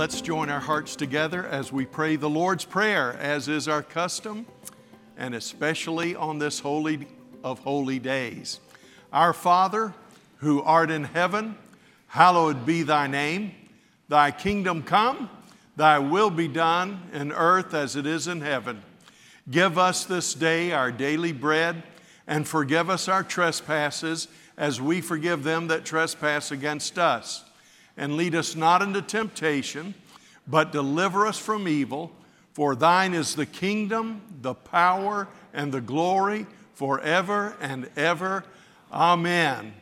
Let's join our hearts together as we pray the Lord's Prayer, as is our custom, and especially on this holy of holy days. Our Father, who art in heaven, hallowed be thy name. Thy kingdom come, thy will be done in earth as it is in heaven. Give us this day our daily bread, and forgive us our trespasses as we forgive them that trespass against us and lead us not into temptation, but deliver us from evil. For thine is the kingdom, the power, and the glory forever and ever. Amen.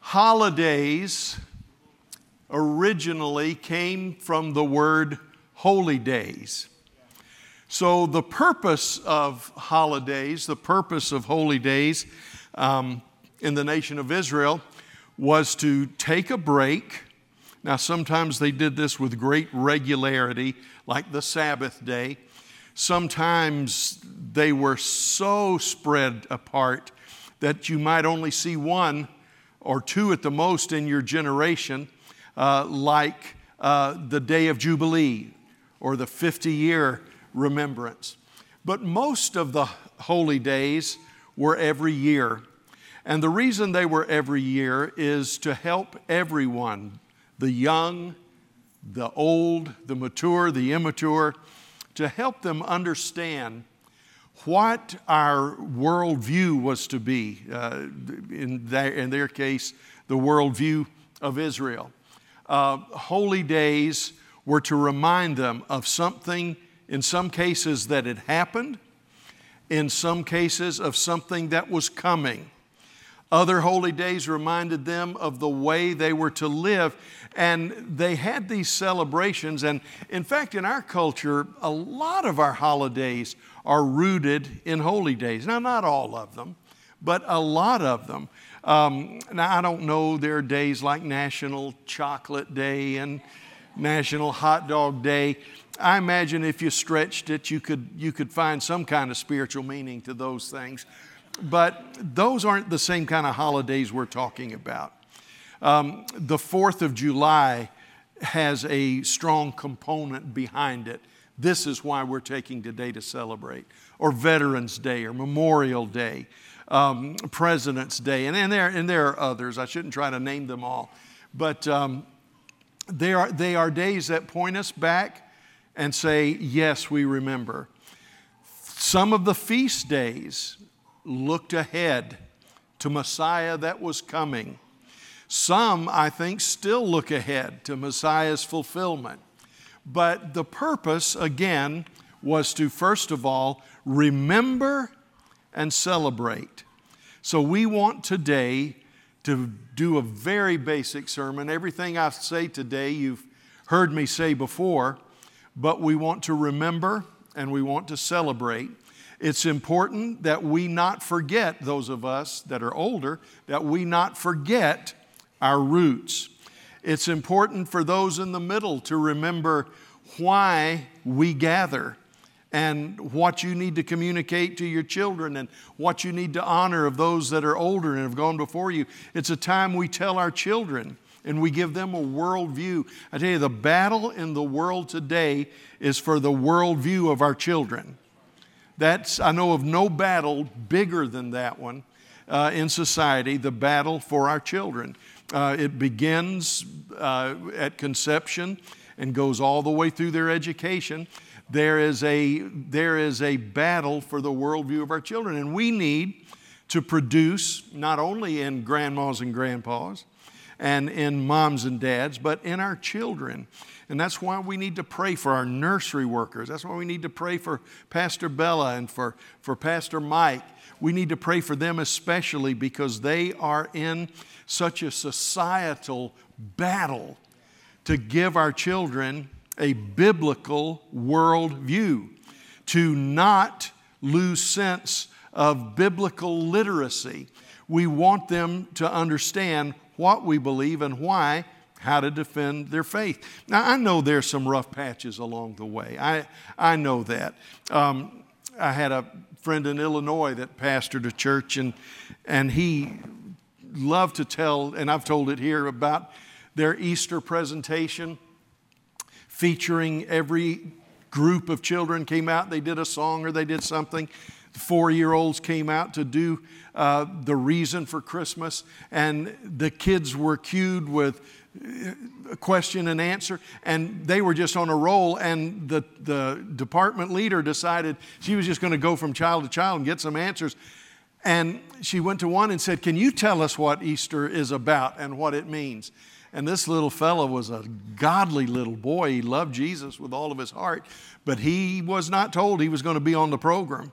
Holidays originally came from the word holy days. So, the purpose of holidays, the purpose of holy days um, in the nation of Israel was to take a break now, sometimes they did this with great regularity, like the Sabbath day. Sometimes they were so spread apart that you might only see one or two at the most in your generation, uh, like uh, the Day of Jubilee or the 50 year remembrance. But most of the holy days were every year. And the reason they were every year is to help everyone the young, the old, the mature, the immature, to help them understand what our worldview was to be, uh, in, their, in their case, the worldview of Israel. Uh, holy days were to remind them of something, in some cases, that had happened, in some cases, of something that was coming. Other holy days reminded them of the way they were to live. And they had these celebrations. And in fact, in our culture, a lot of our holidays are rooted in holy days. Now, not all of them, but a lot of them. Um, now, I don't know, there are days like National Chocolate Day and National Hot Dog Day. I imagine if you stretched it, you could, you could find some kind of spiritual meaning to those things but those aren't the same kind of holidays we're talking about. Um, the 4th of July has a strong component behind it. This is why we're taking today to celebrate, or Veterans Day, or Memorial Day, um, President's Day, and, and, there, and there are others. I shouldn't try to name them all. But um, they, are, they are days that point us back and say, yes, we remember. Some of the feast days looked ahead to Messiah that was coming. Some, I think, still look ahead to Messiah's fulfillment. But the purpose, again, was to first of all remember and celebrate. So we want today to do a very basic sermon. Everything I say today, you've heard me say before, but we want to remember and we want to celebrate. It's important that we not forget, those of us that are older, that we not forget our roots. It's important for those in the middle to remember why we gather and what you need to communicate to your children and what you need to honor of those that are older and have gone before you. It's a time we tell our children and we give them a worldview. I tell you, the battle in the world today is for the worldview of our children. That's, I know of no battle bigger than that one uh, in society, the battle for our children. Uh, it begins uh, at conception and goes all the way through their education. There is, a, there is a battle for the worldview of our children, and we need to produce, not only in grandmas and grandpas and in moms and dads, but in our children. And that's why we need to pray for our nursery workers. That's why we need to pray for Pastor Bella and for, for Pastor Mike. We need to pray for them especially because they are in such a societal battle to give our children a biblical worldview, to not lose sense of biblical literacy. We want them to understand what we believe and why how to defend their faith. Now, I know there's some rough patches along the way. I, I know that. Um, I had a friend in Illinois that pastored a church, and, and he loved to tell, and I've told it here, about their Easter presentation. featuring every group of children came out. They did a song or they did something. Four year olds came out to do uh, the reason for Christmas, and the kids were cued with a question and answer, and they were just on a roll. And the, the department leader decided she was just going to go from child to child and get some answers. And she went to one and said, Can you tell us what Easter is about and what it means? And this little fellow was a godly little boy. He loved Jesus with all of his heart, but he was not told he was going to be on the program.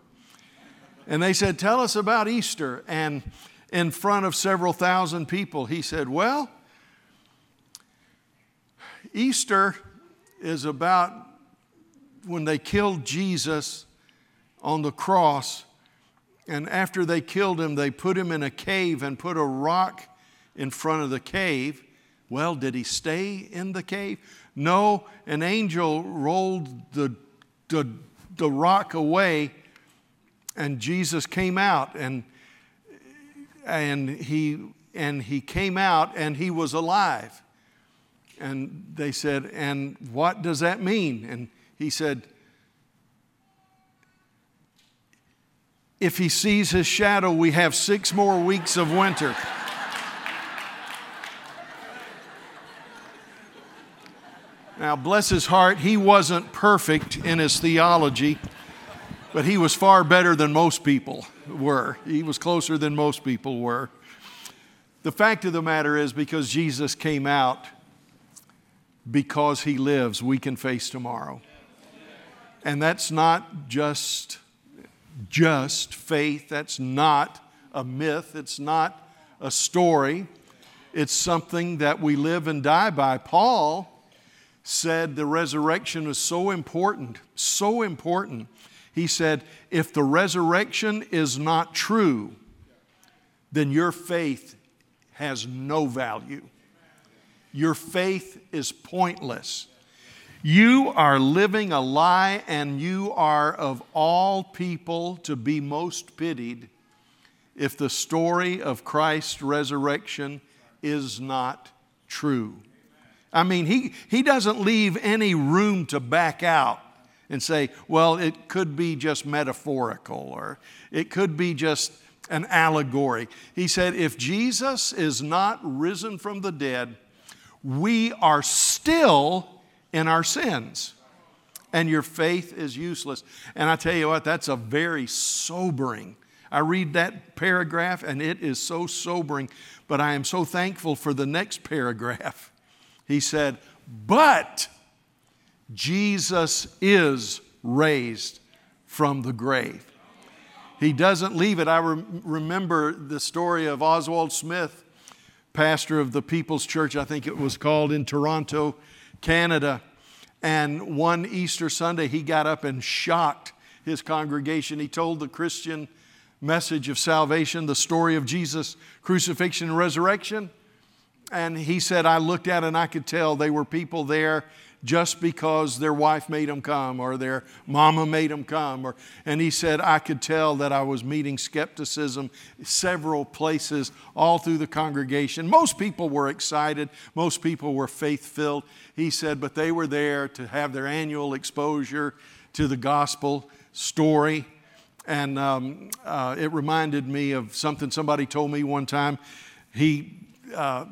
And they said, Tell us about Easter. And in front of several thousand people, he said, Well, Easter is about when they killed Jesus on the cross. And after they killed him, they put him in a cave and put a rock in front of the cave. Well, did he stay in the cave? No, an angel rolled the, the, the rock away, and Jesus came out, and, and, he, and he came out, and he was alive. And they said, And what does that mean? And he said, If he sees his shadow, we have six more weeks of winter. Now, bless his heart, he wasn't perfect in his theology, but he was far better than most people were. He was closer than most people were. The fact of the matter is, because Jesus came out, because he lives, we can face tomorrow. And that's not just just faith, that's not a myth, it's not a story. It's something that we live and die by. Paul said the resurrection is so important, so important. He said, if the resurrection is not true, then your faith has no value. Your faith is pointless. You are living a lie, and you are of all people to be most pitied if the story of Christ's resurrection is not true. I mean, he, he doesn't leave any room to back out and say, well, it could be just metaphorical or it could be just an allegory. He said, if Jesus is not risen from the dead, we are still in our sins and your faith is useless. And I tell you what, that's a very sobering. I read that paragraph and it is so sobering, but I am so thankful for the next paragraph. He said, But Jesus is raised from the grave. He doesn't leave it. I re- remember the story of Oswald Smith, pastor of the People's Church, I think it was called in Toronto, Canada. And one Easter Sunday, he got up and shocked his congregation. He told the Christian message of salvation, the story of Jesus' crucifixion and resurrection. And he said, I looked at it and I could tell they were people there just because their wife made them come or their mama made them come. Or, and he said, I could tell that I was meeting skepticism several places all through the congregation. Most people were excited, most people were faith filled. He said, but they were there to have their annual exposure to the gospel story. And um, uh, it reminded me of something somebody told me one time. He uh,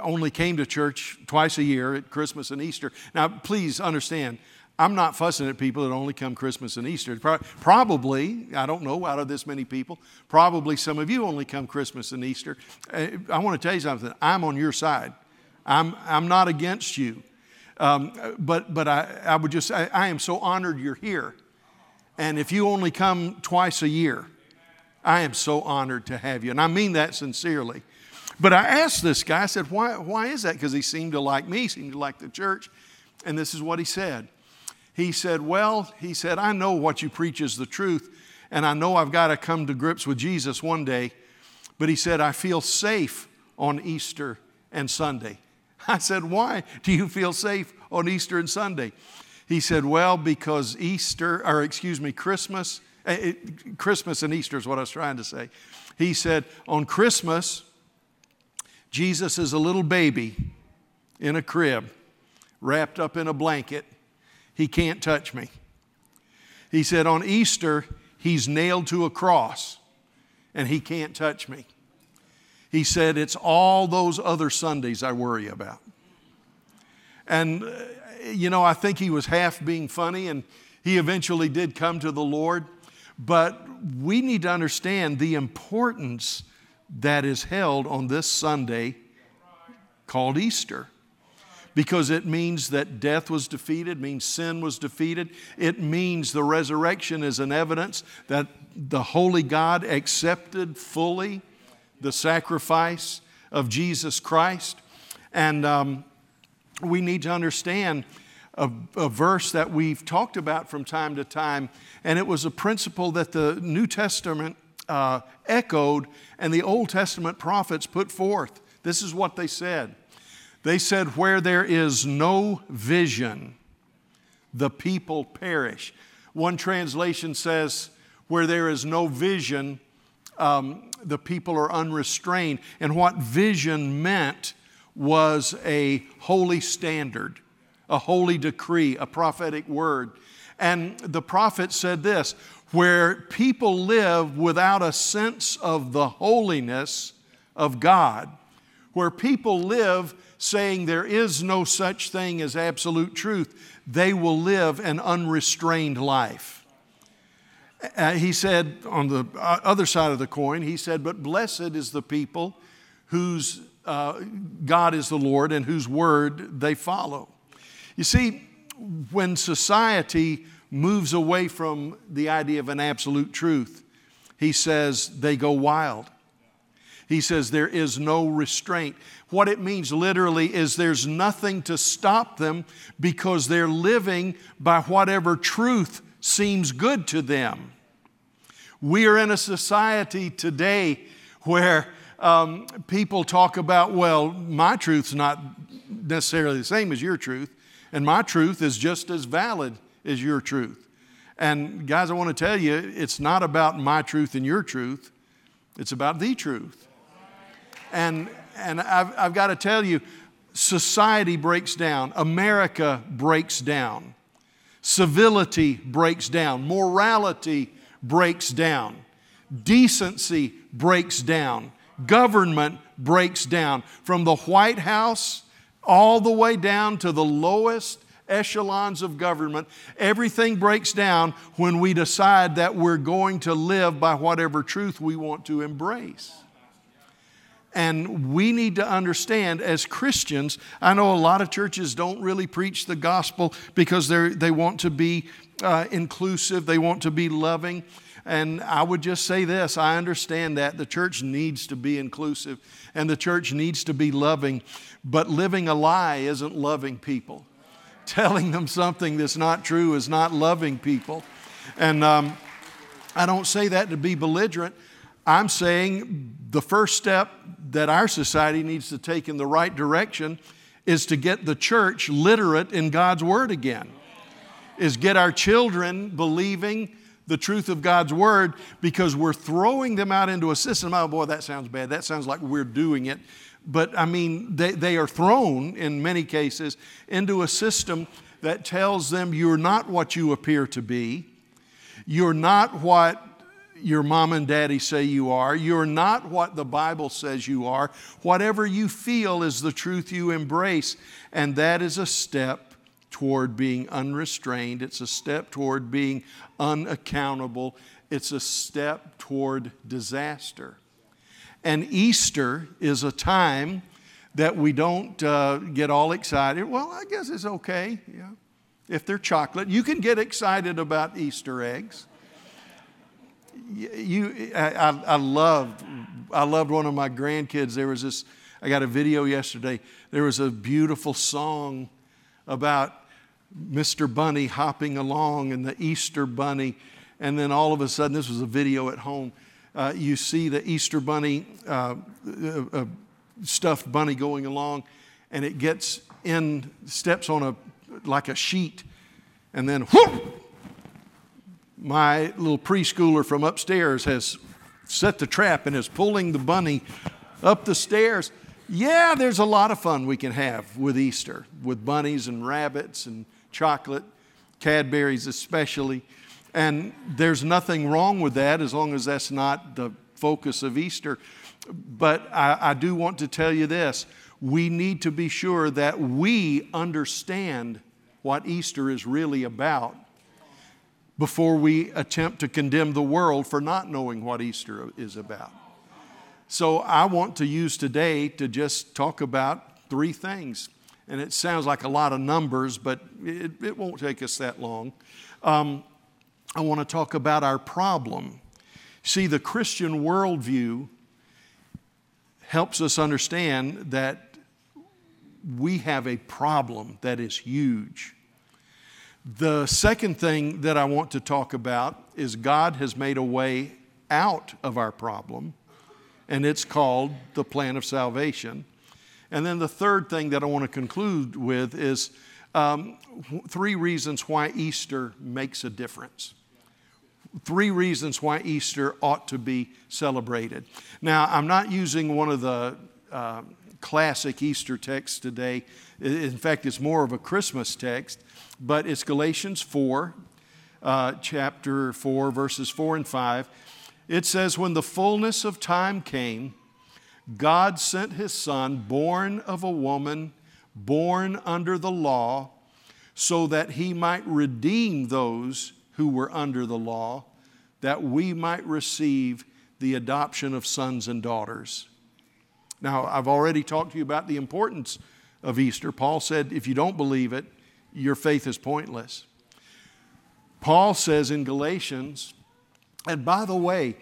only came to church twice a year at Christmas and Easter. Now, please understand, I'm not fussing at people that only come Christmas and Easter. Probably, I don't know, out of this many people, probably some of you only come Christmas and Easter. Uh, I want to tell you something. I'm on your side. I'm, I'm not against you. Um, but but I, I would just, I, I am so honored you're here. And if you only come twice a year, I am so honored to have you. And I mean that sincerely. But I asked this guy, I said, why, why is that? Because he seemed to like me, seemed to like the church. And this is what he said. He said, Well, he said, I know what you preach is the truth, and I know I've got to come to grips with Jesus one day. But he said, I feel safe on Easter and Sunday. I said, Why do you feel safe on Easter and Sunday? He said, Well, because Easter, or excuse me, Christmas, eh, it, Christmas and Easter is what I was trying to say. He said, On Christmas, Jesus is a little baby in a crib wrapped up in a blanket. He can't touch me. He said, On Easter, he's nailed to a cross and he can't touch me. He said, It's all those other Sundays I worry about. And, uh, you know, I think he was half being funny and he eventually did come to the Lord. But we need to understand the importance that is held on this Sunday called Easter because it means that death was defeated, means sin was defeated. It means the resurrection is an evidence that the holy God accepted fully the sacrifice of Jesus Christ. And um, we need to understand a, a, verse that we've talked about from time to time, and it was a principle that the New Testament uh, echoed and the Old Testament prophets put forth. This is what they said they said, Where there is no vision, the people perish. One translation says, Where there is no vision, um, the people are unrestrained. And what vision meant was a holy standard, a holy decree, a prophetic word. And the prophet said this where people live without a sense of the holiness of God, where people live saying there is no such thing as absolute truth, they will live an unrestrained life. Uh, he said on the uh, other side of the coin, he said, But blessed is the people whose uh, God is the Lord and whose word they follow. You see, when society moves away from the idea of an absolute truth, he says they go wild. He says there is no restraint. What it means literally is there's nothing to stop them because they're living by whatever truth seems good to them. We are in a society today where um, people talk about, well, my truth's not necessarily the same as your truth, and my truth is just as valid as your truth. And guys, I want to tell you, it's not about my truth and your truth, it's about the truth. And and I've, I've got to tell you, society breaks down, America breaks down, civility breaks down, morality breaks down, decency breaks down, government breaks down. From the White House all the way down to the lowest echelons of government, everything breaks down when we decide that we're going to live by whatever truth we want to embrace. And we need to understand as Christians, I know a lot of churches don't really preach the gospel because they want to be uh, inclusive, they want to be loving. And I would just say this I understand that the church needs to be inclusive and the church needs to be loving, but living a lie isn't loving people. Telling them something that's not true is not loving people. And um, I don't say that to be belligerent. I'm saying the first step that our society needs to take in the right direction is to get the church literate in God's Word again, is get our children believing the truth of God's Word because we're throwing them out into a system. Oh, boy, that sounds bad. That sounds like we're doing it. But I mean, they, they are thrown in many cases into a system that tells them you're not what you appear to be. You're not what your mom and daddy say you are. You're not what the Bible says you are. Whatever you feel is the truth you embrace. And that is a step toward being unrestrained. It's a step toward being unaccountable. It's a step toward disaster. And Easter is a time that we don't uh, get all excited. Well, I guess it's okay. Yeah. If they're chocolate, you can get excited about Easter eggs you, I, I, loved, I loved one of my grandkids. There was this, I got a video yesterday. There was a beautiful song about Mr. Bunny hopping along and the Easter Bunny. And then all of a sudden, this was a video at home. Uh, you see the Easter Bunny, uh, uh, uh stuffed bunny going along, and it gets in, steps on a, like a sheet, and then whoop, my little preschooler from upstairs has set the trap and is pulling the bunny up the stairs. Yeah, there's a lot of fun we can have with Easter, with bunnies and rabbits and chocolate, Cadbury's especially. And there's nothing wrong with that as long as that's not the focus of Easter. But I, I do want to tell you this we need to be sure that we understand what Easter is really about before we attempt to condemn the world for not knowing what Easter is about. So I want to use today to just talk about three things. And it sounds like a lot of numbers, but it, it won't take us that long. Um, I want to talk about our problem. See, the Christian worldview helps us understand that we have a problem that is huge. The second thing that I want to talk about is God has made a way out of our problem, and it's called the plan of salvation. And then the third thing that I want to conclude with is um, three reasons why Easter makes a difference. Three reasons why Easter ought to be celebrated. Now, I'm not using one of the uh, classic Easter texts today. In fact, it's more of a Christmas text, but it's Galatians 4, uh, chapter 4, verses 4 and 5. It says, When the fullness of time came, God sent his son, born of a woman, born under the law, so that he might redeem those who were under the law, that we might receive the adoption of sons and daughters. Now, I've already talked to you about the importance of Easter. Paul said, if you don't believe it, your faith is pointless. Paul says in Galatians, and by the way,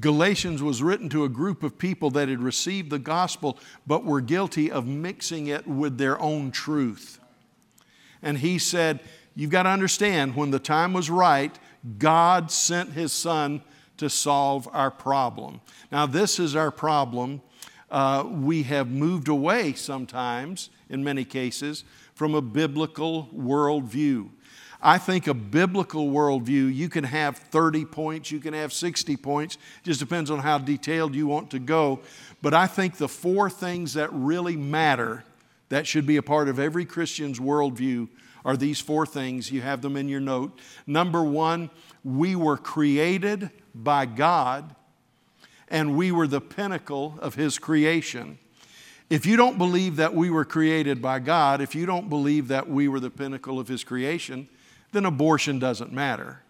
Galatians was written to a group of people that had received the gospel but were guilty of mixing it with their own truth. And he said, You've got to understand, when the time was right, God sent his son to solve our problem. Now, this is our problem. Uh, we have moved away sometimes, in many cases, from a biblical worldview. I think a biblical worldview, you can have 30 points, you can have 60 points, just depends on how detailed you want to go. But I think the four things that really matter that should be a part of every Christian's worldview are these four things. You have them in your note. Number one, we were created by God and we were the pinnacle of His creation. If you don't believe that we were created by God, if you don't believe that we were the pinnacle of His creation, then abortion doesn't matter.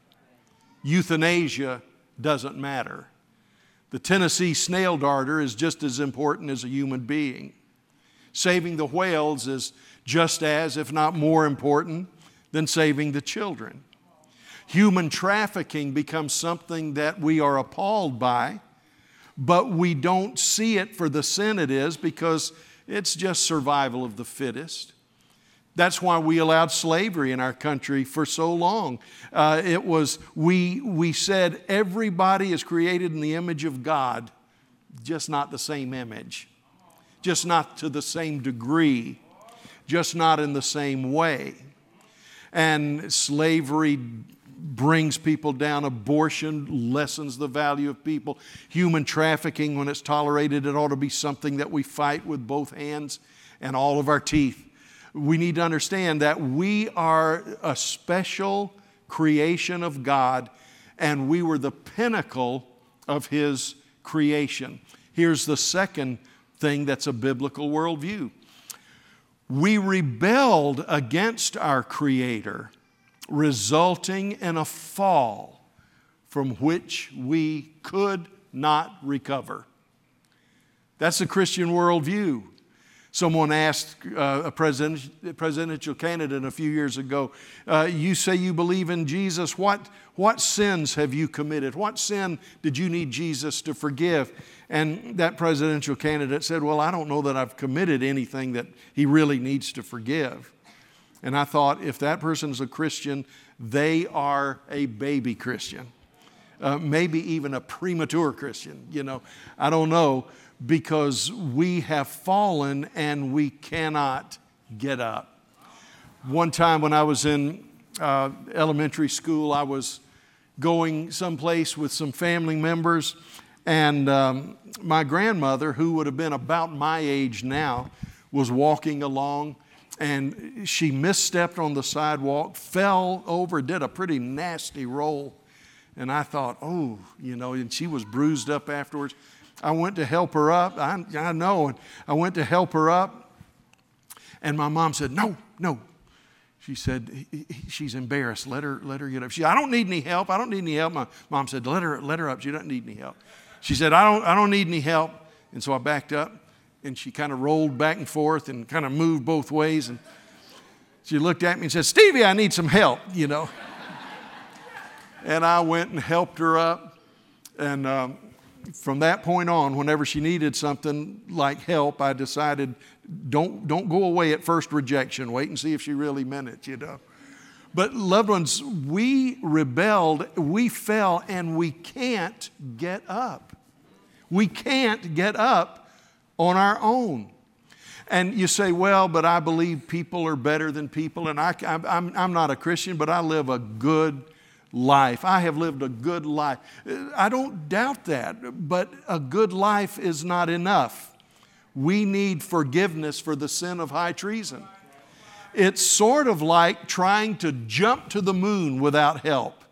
Euthanasia doesn't matter. The Tennessee snail darter is just as important as a human being. Saving the whales is just as, if not more important, than saving the children. Human trafficking becomes something that we are appalled by, but we don't see it for the sin it is because it's just survival of the fittest. That's why we allowed slavery in our country for so long. Uh, it was, we, we said everybody is created in the image of God, just not the same image, just not to the same degree, just not in the same way. And slavery brings people down. Abortion lessens the value of people. Human trafficking, when it's tolerated, it ought to be something that we fight with both hands and all of our teeth we need to understand that we are a special creation of God and we were the pinnacle of His creation. Here's the second thing that's a biblical worldview we rebelled against our Creator, resulting in a fall from which we could not recover. That's the Christian worldview. Someone asked uh, a president, presidential candidate a few years ago, uh, You say you believe in Jesus. What, what sins have you committed? What sin did you need Jesus to forgive? And that presidential candidate said, Well, I don't know that I've committed anything that he really needs to forgive. And I thought, if that person is a Christian, they are a baby Christian. Uh, maybe even a premature Christian, you know. I don't know because we have fallen and we cannot get up. One time when I was in uh, elementary school, I was going someplace with some family members, And um, my grandmother, who would have been about my age now, was walking along and she misstepped on the sidewalk, fell over, did a pretty nasty roll. And I thought, oh, you know, and she was bruised up afterwards. I went to help her up. I, I know. And I went to help her up. And my mom said, no, no. She said, she's embarrassed. Let her, let her get up. She, I don't need any help. I don't need any help. My mom said, let her, let her up. She doesn't need any help. She said, I don't, I don't need any help. And so I backed up and she kind of rolled back and forth and kind of moved both ways. And she looked at me and said, Stevie, I need some help, you know. and I went and helped her up. And um, from that point on, whenever she needed something like help, I decided don't, don't go away at first rejection. Wait and see if she really meant it, you know. But, loved ones, we rebelled, we fell, and we can't get up. We can't get up on our own. And you say, well, but I believe people are better than people, and I, I'm, I'm not a Christian, but I live a good life. I have lived a good life. I don't doubt that, but a good life is not enough. We need forgiveness for the sin of high treason. It's sort of like trying to jump to the moon without help.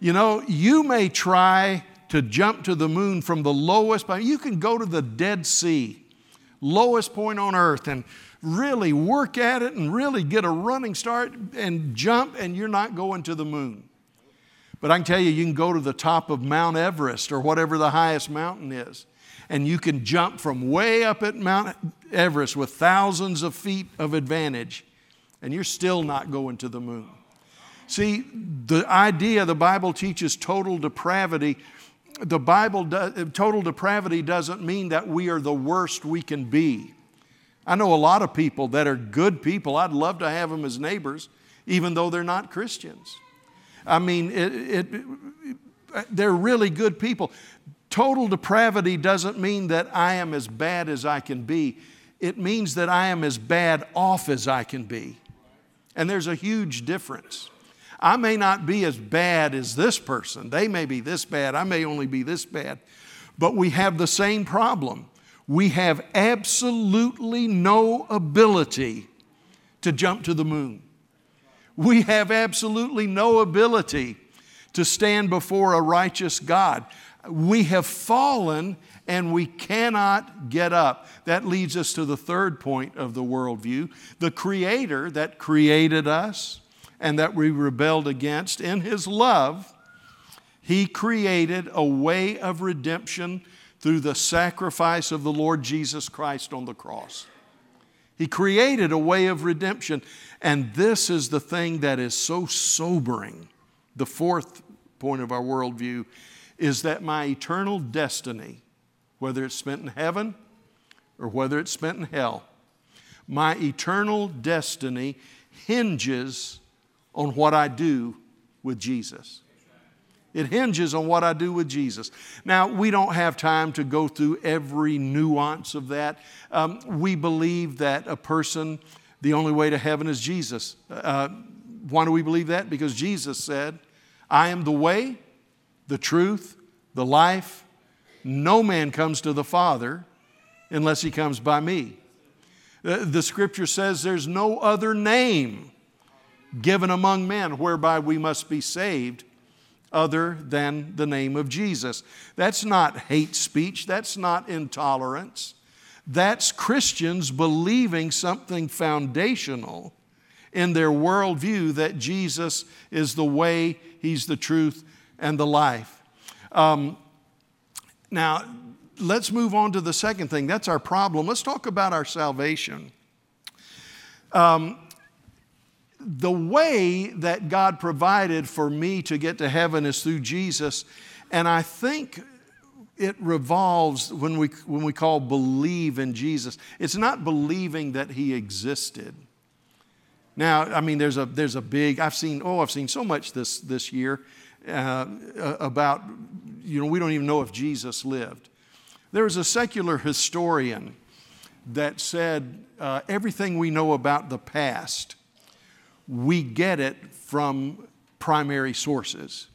You know, you may try to jump to the moon from the lowest point. You can go to the Dead Sea, lowest point on earth, and really work at it and really get a running start and jump, and you're not going to the moon. But I can tell you, you can go to the top of Mount Everest or whatever the highest mountain is, and you can jump from way up at Mount Everest with thousands of feet of advantage, and you're still not going to the moon. See, the idea the Bible teaches total depravity the Bible, total depravity doesn't mean that we are the worst we can be. I know a lot of people that are good people. I'd love to have them as neighbors, even though they're not Christians. I mean, it, it, they're really good people. Total depravity doesn't mean that I am as bad as I can be. It means that I am as bad off as I can be. And there's a huge difference. I may not be as bad as this person. They may be this bad. I may only be this bad. But we have the same problem. We have absolutely no ability to jump to the moon. We have absolutely no ability to stand before a righteous God. We have fallen and we cannot get up. That leads us to the third point of the worldview. The Creator that created us, and that we rebelled against, in His love, He created a way of redemption through the sacrifice of the Lord Jesus Christ on the cross. He created a way of redemption. And this is the thing that is so sobering. The fourth point of our worldview is that my eternal destiny, whether it's spent in heaven or whether it's spent in hell, my eternal destiny hinges on what I do with Jesus. It hinges on what I do with Jesus. Now, we don't have time to go through every nuance of that. Um, we believe that a person, the only way to heaven is Jesus. Uh, why do we believe that? Because Jesus said, I am the way, the truth, the life. No man comes to the Father unless he comes by me. Uh, the scripture says there's no other name given among men whereby we must be saved other than the name of Jesus. That's not hate speech, that's not intolerance. That's Christians believing something foundational in their worldview that Jesus is the way, He's the truth, and the life. Um, now, let's move on to the second thing. That's our problem. Let's talk about our salvation. Um, the way that God provided for me to get to heaven is through Jesus. And I think it revolves when we, when we call believe in Jesus. It's not believing that He existed. Now, I mean, there's a, there's a big, I've seen, oh, I've seen so much this, this year uh, about, you know, we don't even know if Jesus lived. There was a secular historian that said uh, everything we know about the past we get it from primary sources.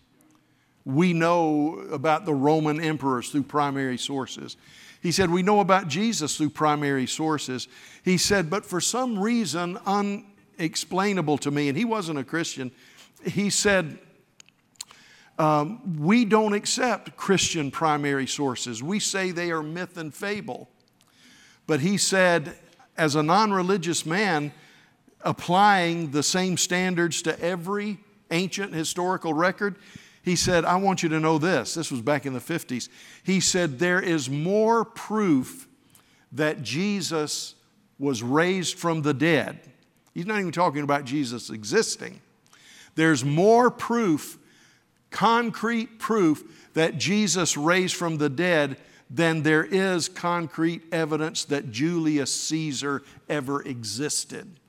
We know about the Roman emperors through primary sources. He said, We know about Jesus through primary sources. He said, But for some reason unexplainable to me, and he wasn't a Christian, he said, um, We don't accept Christian primary sources. We say they are myth and fable. But he said, as a non religious man, applying the same standards to every ancient historical record, he said, I want you to know this. This was back in the 50s. He said, There is more proof that Jesus was raised from the dead. He's not even talking about Jesus existing. There's more proof, concrete proof, that Jesus raised from the dead than there is concrete evidence that Julius Caesar ever existed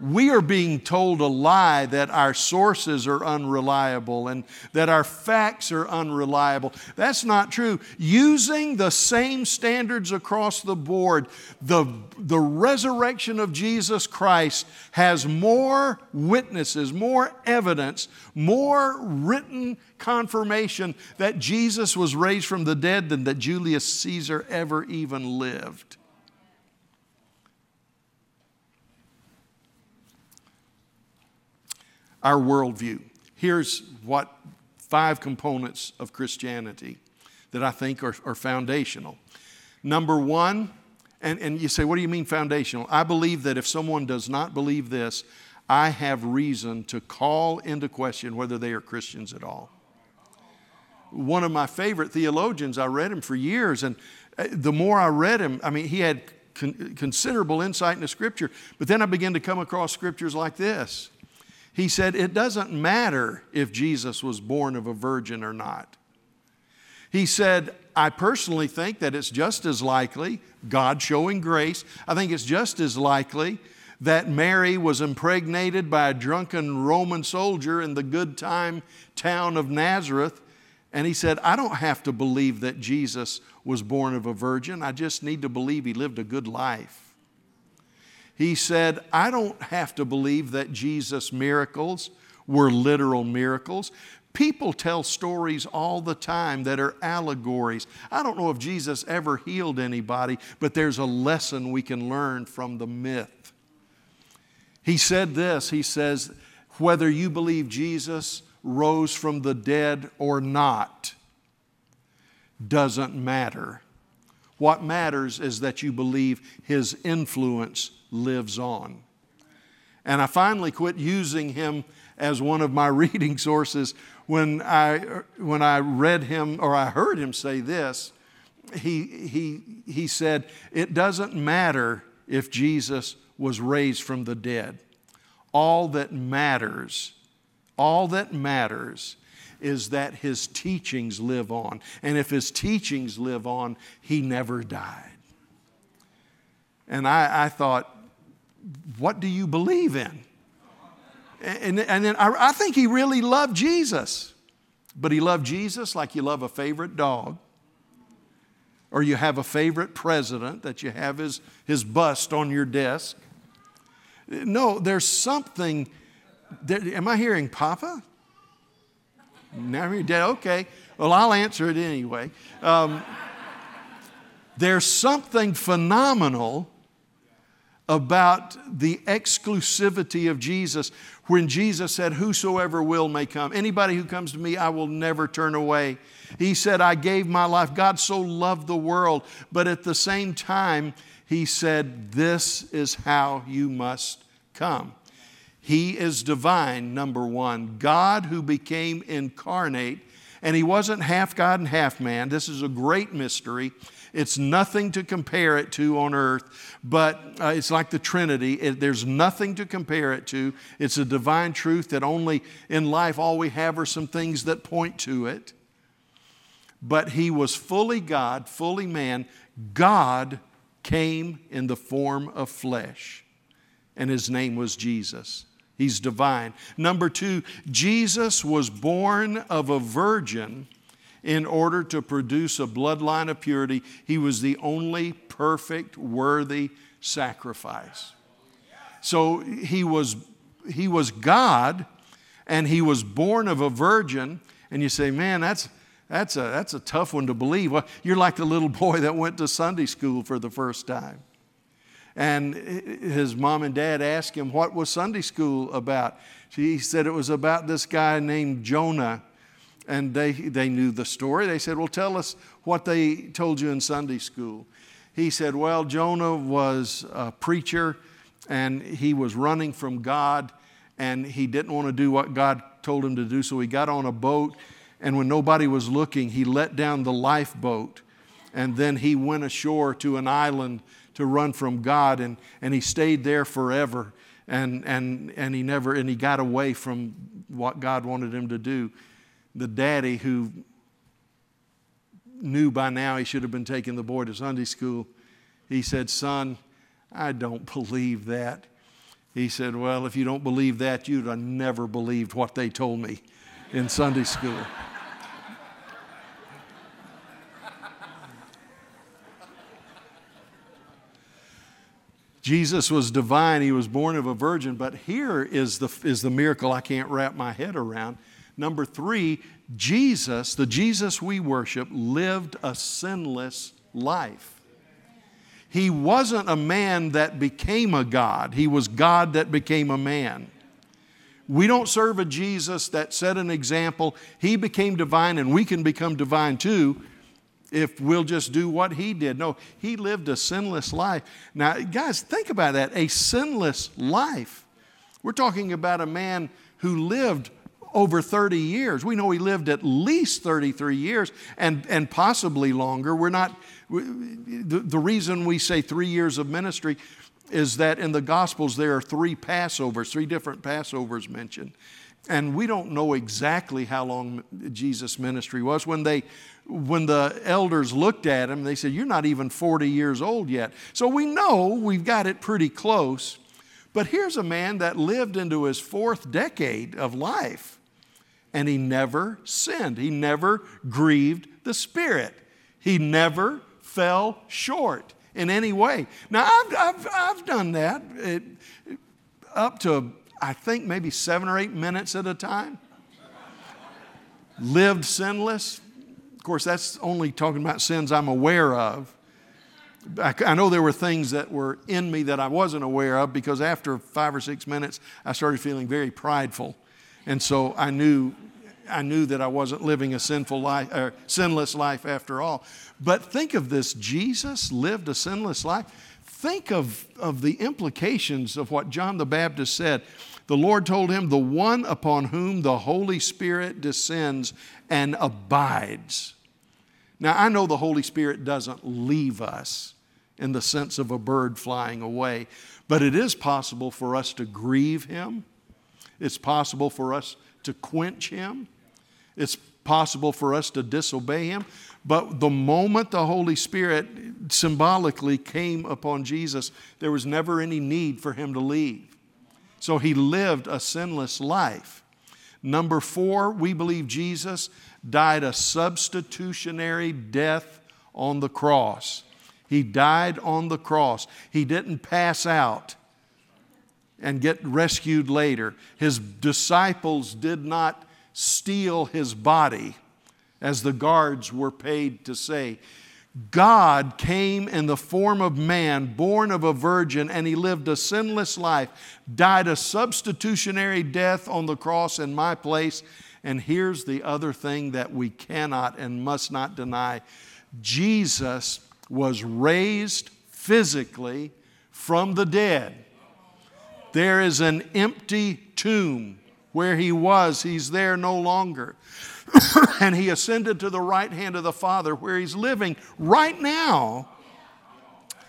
we are being told a lie that our sources are unreliable and that our facts are unreliable. That's not true. Using the same standards across the board, the, the resurrection of Jesus Christ has more witnesses, more evidence, more written confirmation that Jesus was raised from the dead than that Julius Caesar ever even lived. Our worldview. Here's what five components of Christianity that I think are, are foundational. Number one, and, and you say, what do you mean foundational? I believe that if someone does not believe this, I have reason to call into question whether they are Christians at all. One of my favorite theologians, I read him for years, and uh, the more I read him, I mean, he had con- considerable insight into Scripture, but then I began to come across scriptures like this. He said, It doesn't matter if Jesus was born of a virgin or not. He said, I personally think that it's just as likely, God showing grace, I think it's just as likely that Mary was impregnated by a drunken Roman soldier in the good time town of Nazareth. And he said, I don't have to believe that Jesus was born of a virgin. I just need to believe he lived a good life. He said, I don't have to believe that Jesus' miracles were literal miracles. People tell stories all the time that are allegories. I don't know if Jesus ever healed anybody, but there's a lesson we can learn from the myth. He said this He says, whether you believe Jesus rose from the dead or not doesn't matter. What matters is that you believe his influence lives on. And I finally quit using him as one of my reading sources when I, when I read him or I heard him say this. He, he, he said, It doesn't matter if Jesus was raised from the dead. All that matters, all that matters is that his teachings live on. And if his teachings live on, he never died. And I, I thought, what do you believe in? And, and then I, I think he really loved Jesus. But he loved Jesus like you love a favorite dog, or you have a favorite president that you have his, his bust on your desk. No, there's something. Am I hearing Papa? Now you're dead. Okay. Well, I'll answer it anyway. Um, there's something phenomenal about the exclusivity of Jesus when Jesus said, Whosoever will may come. Anybody who comes to me, I will never turn away. He said, I gave my life. God so loved the world. But at the same time, He said, This is how you must come. He is divine, number one. God who became incarnate, and He wasn't half God and half man. This is a great mystery. It's nothing to compare it to on earth, but uh, it's like the Trinity. It, there's nothing to compare it to. It's a divine truth that only in life all we have are some things that point to it. But he was fully God, fully man. God came in the form of flesh, and his name was Jesus. He's divine. Number two, Jesus was born of a virgin in order to produce a bloodline of purity. He was the only perfect, worthy sacrifice. So he was, he was God, and he was born of a virgin. And you say, man, that's, that's, a, that's a tough one to believe. Well, you're like the little boy that went to Sunday school for the first time. And his mom and dad asked him, What was Sunday school about? He said it was about this guy named Jonah. And they, they knew the story. They said, Well, tell us what they told you in Sunday school. He said, Well, Jonah was a preacher and he was running from God and he didn't want to do what God told him to do. So he got on a boat and when nobody was looking, he let down the lifeboat and then he went ashore to an island to run from God, and, and he stayed there forever. And, and, and he never, and he got away from what God wanted him to do. The daddy who knew by now he should have been taking the boy to Sunday school, he said, Son, I don't believe that. He said, Well, if you don't believe that, you'd have never believed what they told me in Sunday school. Jesus was divine, he was born of a virgin, but here is the, is the miracle I can't wrap my head around. Number three, Jesus, the Jesus we worship, lived a sinless life. He wasn't a man that became a God, he was God that became a man. We don't serve a Jesus that set an example. He became divine, and we can become divine too if we'll just do what he did. No, he lived a sinless life. Now, guys, think about that a sinless life. We're talking about a man who lived over 30 years. We know he lived at least 33 years and, and possibly longer. We're not, the, the reason we say three years of ministry is that in the Gospels there are three Passovers, three different Passovers mentioned. And we don't know exactly how long Jesus' ministry was. When they when the elders looked at him, they said, You're not even 40 years old yet. So we know we've got it pretty close. But here's a man that lived into his fourth decade of life, and he never sinned. He never grieved the Spirit. He never fell short in any way. Now, I've, I've, I've done that it, up to, I think, maybe seven or eight minutes at a time. Lived sinless, Of course, that's only talking about sins I'm aware of. I, I know there were things that were in me that I wasn't aware of because after five or six minutes, I started feeling very prideful. And so I knew, I knew that I wasn't living a sinful life, or sinless life after all. But think of this Jesus lived a sinless life. Think of, of the implications of what John the Baptist said. The Lord told him, The one upon whom the Holy Spirit descends and abides. Now, I know the Holy Spirit doesn't leave us in the sense of a bird flying away, but it is possible for us to grieve Him. It's possible for us to quench Him. It's possible for us to disobey Him. But the moment the Holy Spirit symbolically came upon Jesus, there was never any need for Him to leave. So He lived a sinless life. Number four, we believe Jesus died a substitutionary death on the cross. He died on the cross. He didn't pass out and get rescued later. His disciples did not steal his body, as the guards were paid to say. God came in the form of man, born of a virgin, and he lived a sinless life, died a substitutionary death on the cross in my place, and here's the other thing that we cannot and must not deny Jesus was raised physically from the dead. There is an empty tomb where he was, he's there no longer. and he ascended to the right hand of the Father where he's living right now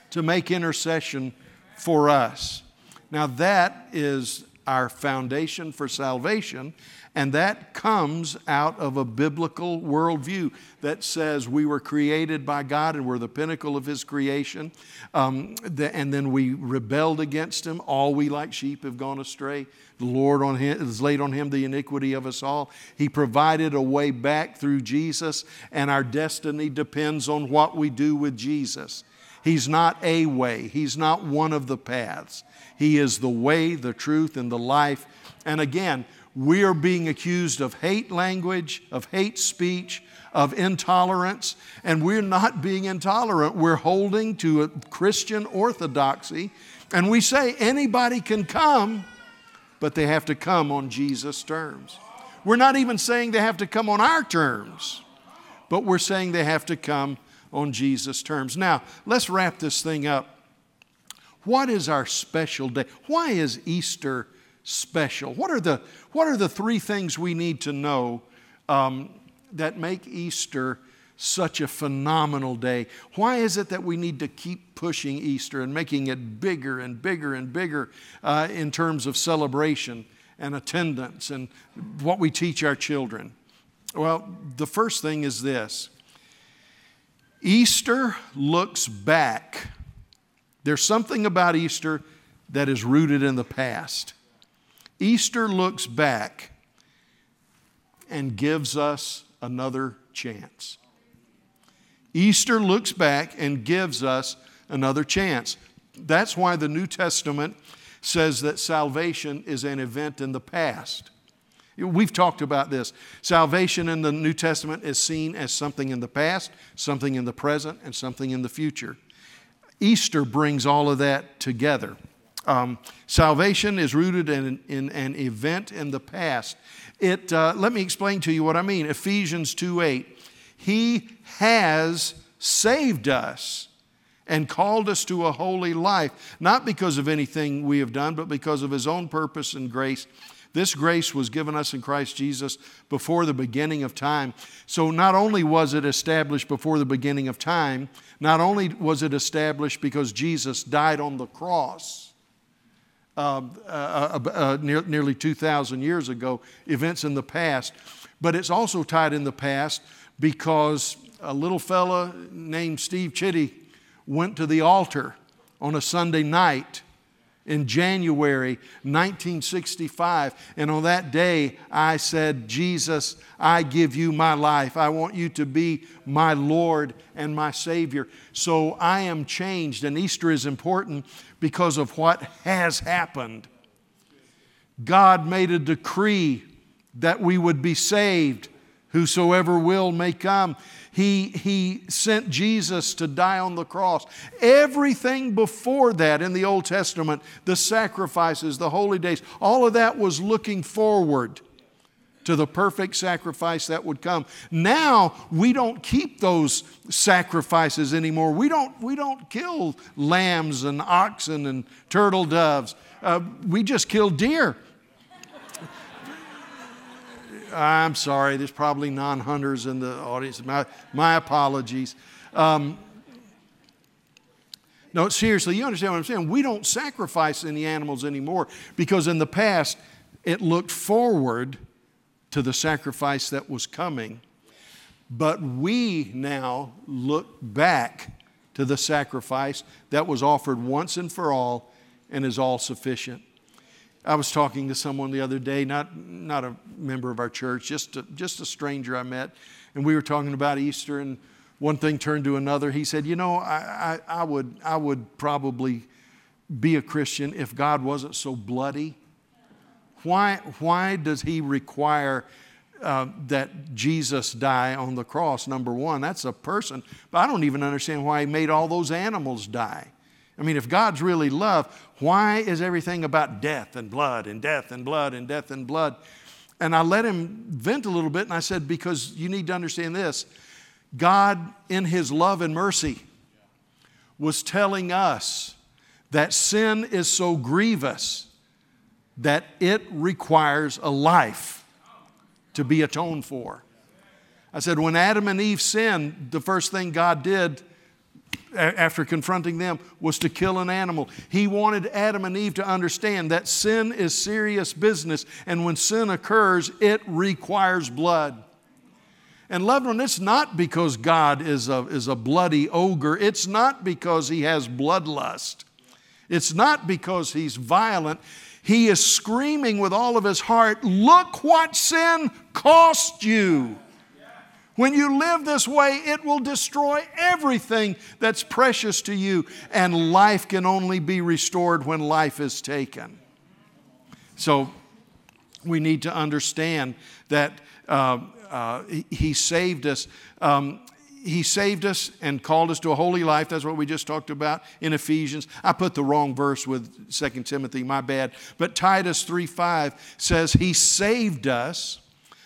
to make intercession for us. Now, that is our foundation for salvation, and that comes out of a biblical worldview that says we were created by God and we're the pinnacle of His creation. Um, the, and then we rebelled against Him. All we like sheep have gone astray. The Lord on him, has laid on Him the iniquity of us all. He provided a way back through Jesus, and our destiny depends on what we do with Jesus. He's not a way, He's not one of the paths. He is the way, the truth, and the life. And again, we are being accused of hate language, of hate speech, of intolerance, and we're not being intolerant. We're holding to a Christian orthodoxy, and we say anybody can come, but they have to come on Jesus' terms. We're not even saying they have to come on our terms, but we're saying they have to come on Jesus' terms. Now, let's wrap this thing up. What is our special day? Why is Easter special? What are the, what are the three things we need to know um, that make Easter such a phenomenal day? Why is it that we need to keep pushing Easter and making it bigger and bigger and bigger uh, in terms of celebration and attendance and what we teach our children? Well, the first thing is this Easter looks back. There's something about Easter that is rooted in the past. Easter looks back and gives us another chance. Easter looks back and gives us another chance. That's why the New Testament says that salvation is an event in the past. We've talked about this. Salvation in the New Testament is seen as something in the past, something in the present, and something in the future. Easter brings all of that together. Um, salvation is rooted in, in, an event in the past. It, uh, let me explain to you what I mean. Ephesians 2 8. He has saved us and called us to a holy life, not because of anything we have done, but because of His own purpose and grace. This grace was given us in Christ Jesus before the beginning of time. So, not only was it established before the beginning of time, not only was it established because Jesus died on the cross, um, uh, uh, uh, near, nearly 2,000 years ago, events in the past. But it's also tied in the past because a little fella named Steve Chitty went to the altar on a Sunday night in January 1965. And on that day, I said, Jesus, I give you my life. I want you to be my Lord and my Savior. So I am changed. And Easter is important because of what has happened. God made a decree that we would be saved. Whosoever will may come. He, he sent Jesus to die on the cross. Everything before that in the Old Testament, the sacrifices, the holy days, all of that was looking forward to the perfect sacrifice that would come. Now we don't keep those sacrifices anymore. We don't, we don't kill lambs and oxen and turtle doves. Uh, we just kill deer. I'm sorry, there's probably non hunters in the audience. My, my apologies. Um, no, seriously, you understand what I'm saying? We don't sacrifice any animals anymore because in the past it looked forward to the sacrifice that was coming. But we now look back to the sacrifice that was offered once and for all and is all sufficient. I was talking to someone the other day, not, not a member of our church, just a, just a stranger I met, and we were talking about Easter, and one thing turned to another. He said, You know, I, I, I would, I would probably be a Christian if God wasn't so bloody. Why, why does He require uh, that Jesus die on the cross? Number one, that's a person, but I don't even understand why He made all those animals die. I mean, if God's really love, why is everything about death and blood and death and blood and death and blood? And I let him vent a little bit and I said, because you need to understand this God, in his love and mercy, was telling us that sin is so grievous that it requires a life to be atoned for. I said, when Adam and Eve sinned, the first thing God did after confronting them was to kill an animal. He wanted Adam and Eve to understand that sin is serious business, and when sin occurs, it requires blood. And loved one, it's not because God is a, is a bloody ogre. It's not because he has bloodlust. It's not because he's violent. He is screaming with all of his heart, Look what sin cost you. When you live this way, it will destroy everything that's precious to you, and life can only be restored when life is taken. So, we need to understand that uh, uh, He saved us. Um, he saved us and called us to a holy life. That's what we just talked about in Ephesians. I put the wrong verse with 2 Timothy, my bad. But Titus 3 5 says, He saved us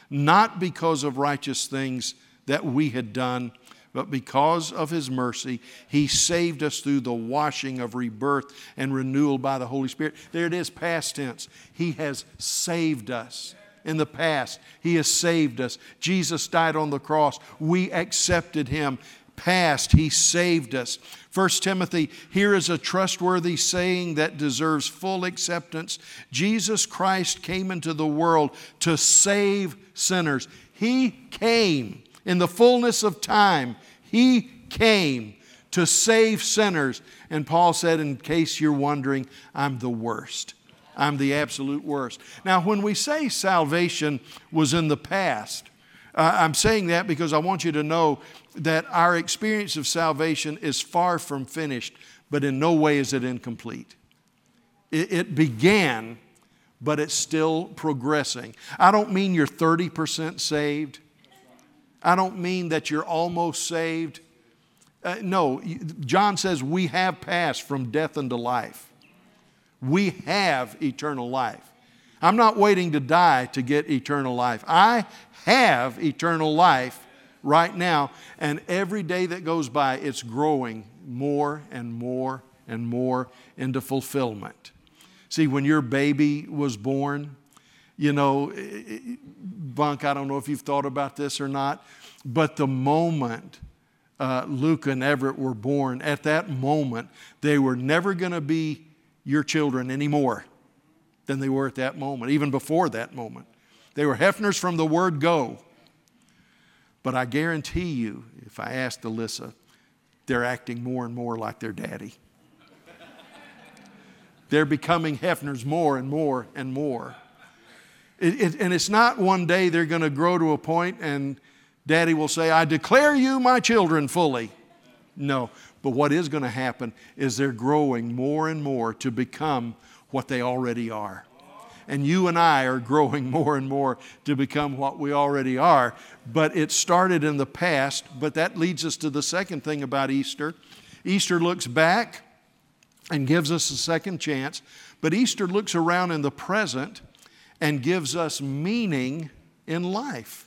not because of righteous things that we had done, but because of His mercy, He saved us through the washing of rebirth and renewal by the Holy Spirit. There it is, past tense. He has saved us in the past. He has saved us. Jesus died on the cross. We accepted him. Past, he saved us. 1 Timothy, here is a trustworthy saying that deserves full acceptance. Jesus Christ came into the world to save sinners. He came in the fullness of time. He came to save sinners. And Paul said, in case you're wondering, I'm the worst. I'm the absolute worst. Now, when we say salvation was in the past, uh, I'm saying that because I want you to know that our experience of salvation is far from finished, but in no way is it incomplete. It, it began, but it's still progressing. I don't mean you're 30% saved. I don't mean that you're almost saved. Uh, no, John says we have passed from death unto life we have eternal life. I'm not waiting to die to get eternal life. I have eternal life right now, and every day that goes by, it's growing more and more and more into fulfillment. See, when your baby was born, you know, Bunk, I don't know if you've thought about this or not, but the moment uh, Luke and Everett were born, at that moment, they were never going to be your children anymore than they were at that moment, even before that moment. They were Hefners from the word go. But I guarantee you, if I asked Alyssa, they're acting more and more like their daddy. they're becoming Hefners more and more and more. It, it, and it's not one day they're going to grow to a point and daddy will say, I declare you my children fully. No, but what is going to happen is they're growing more and more to become what they already are. And you and I are growing more and more to become what we already are. But it started in the past, but that leads us to the second thing about Easter. Easter looks back and gives us a second chance, but Easter looks around in the present and gives us meaning in life.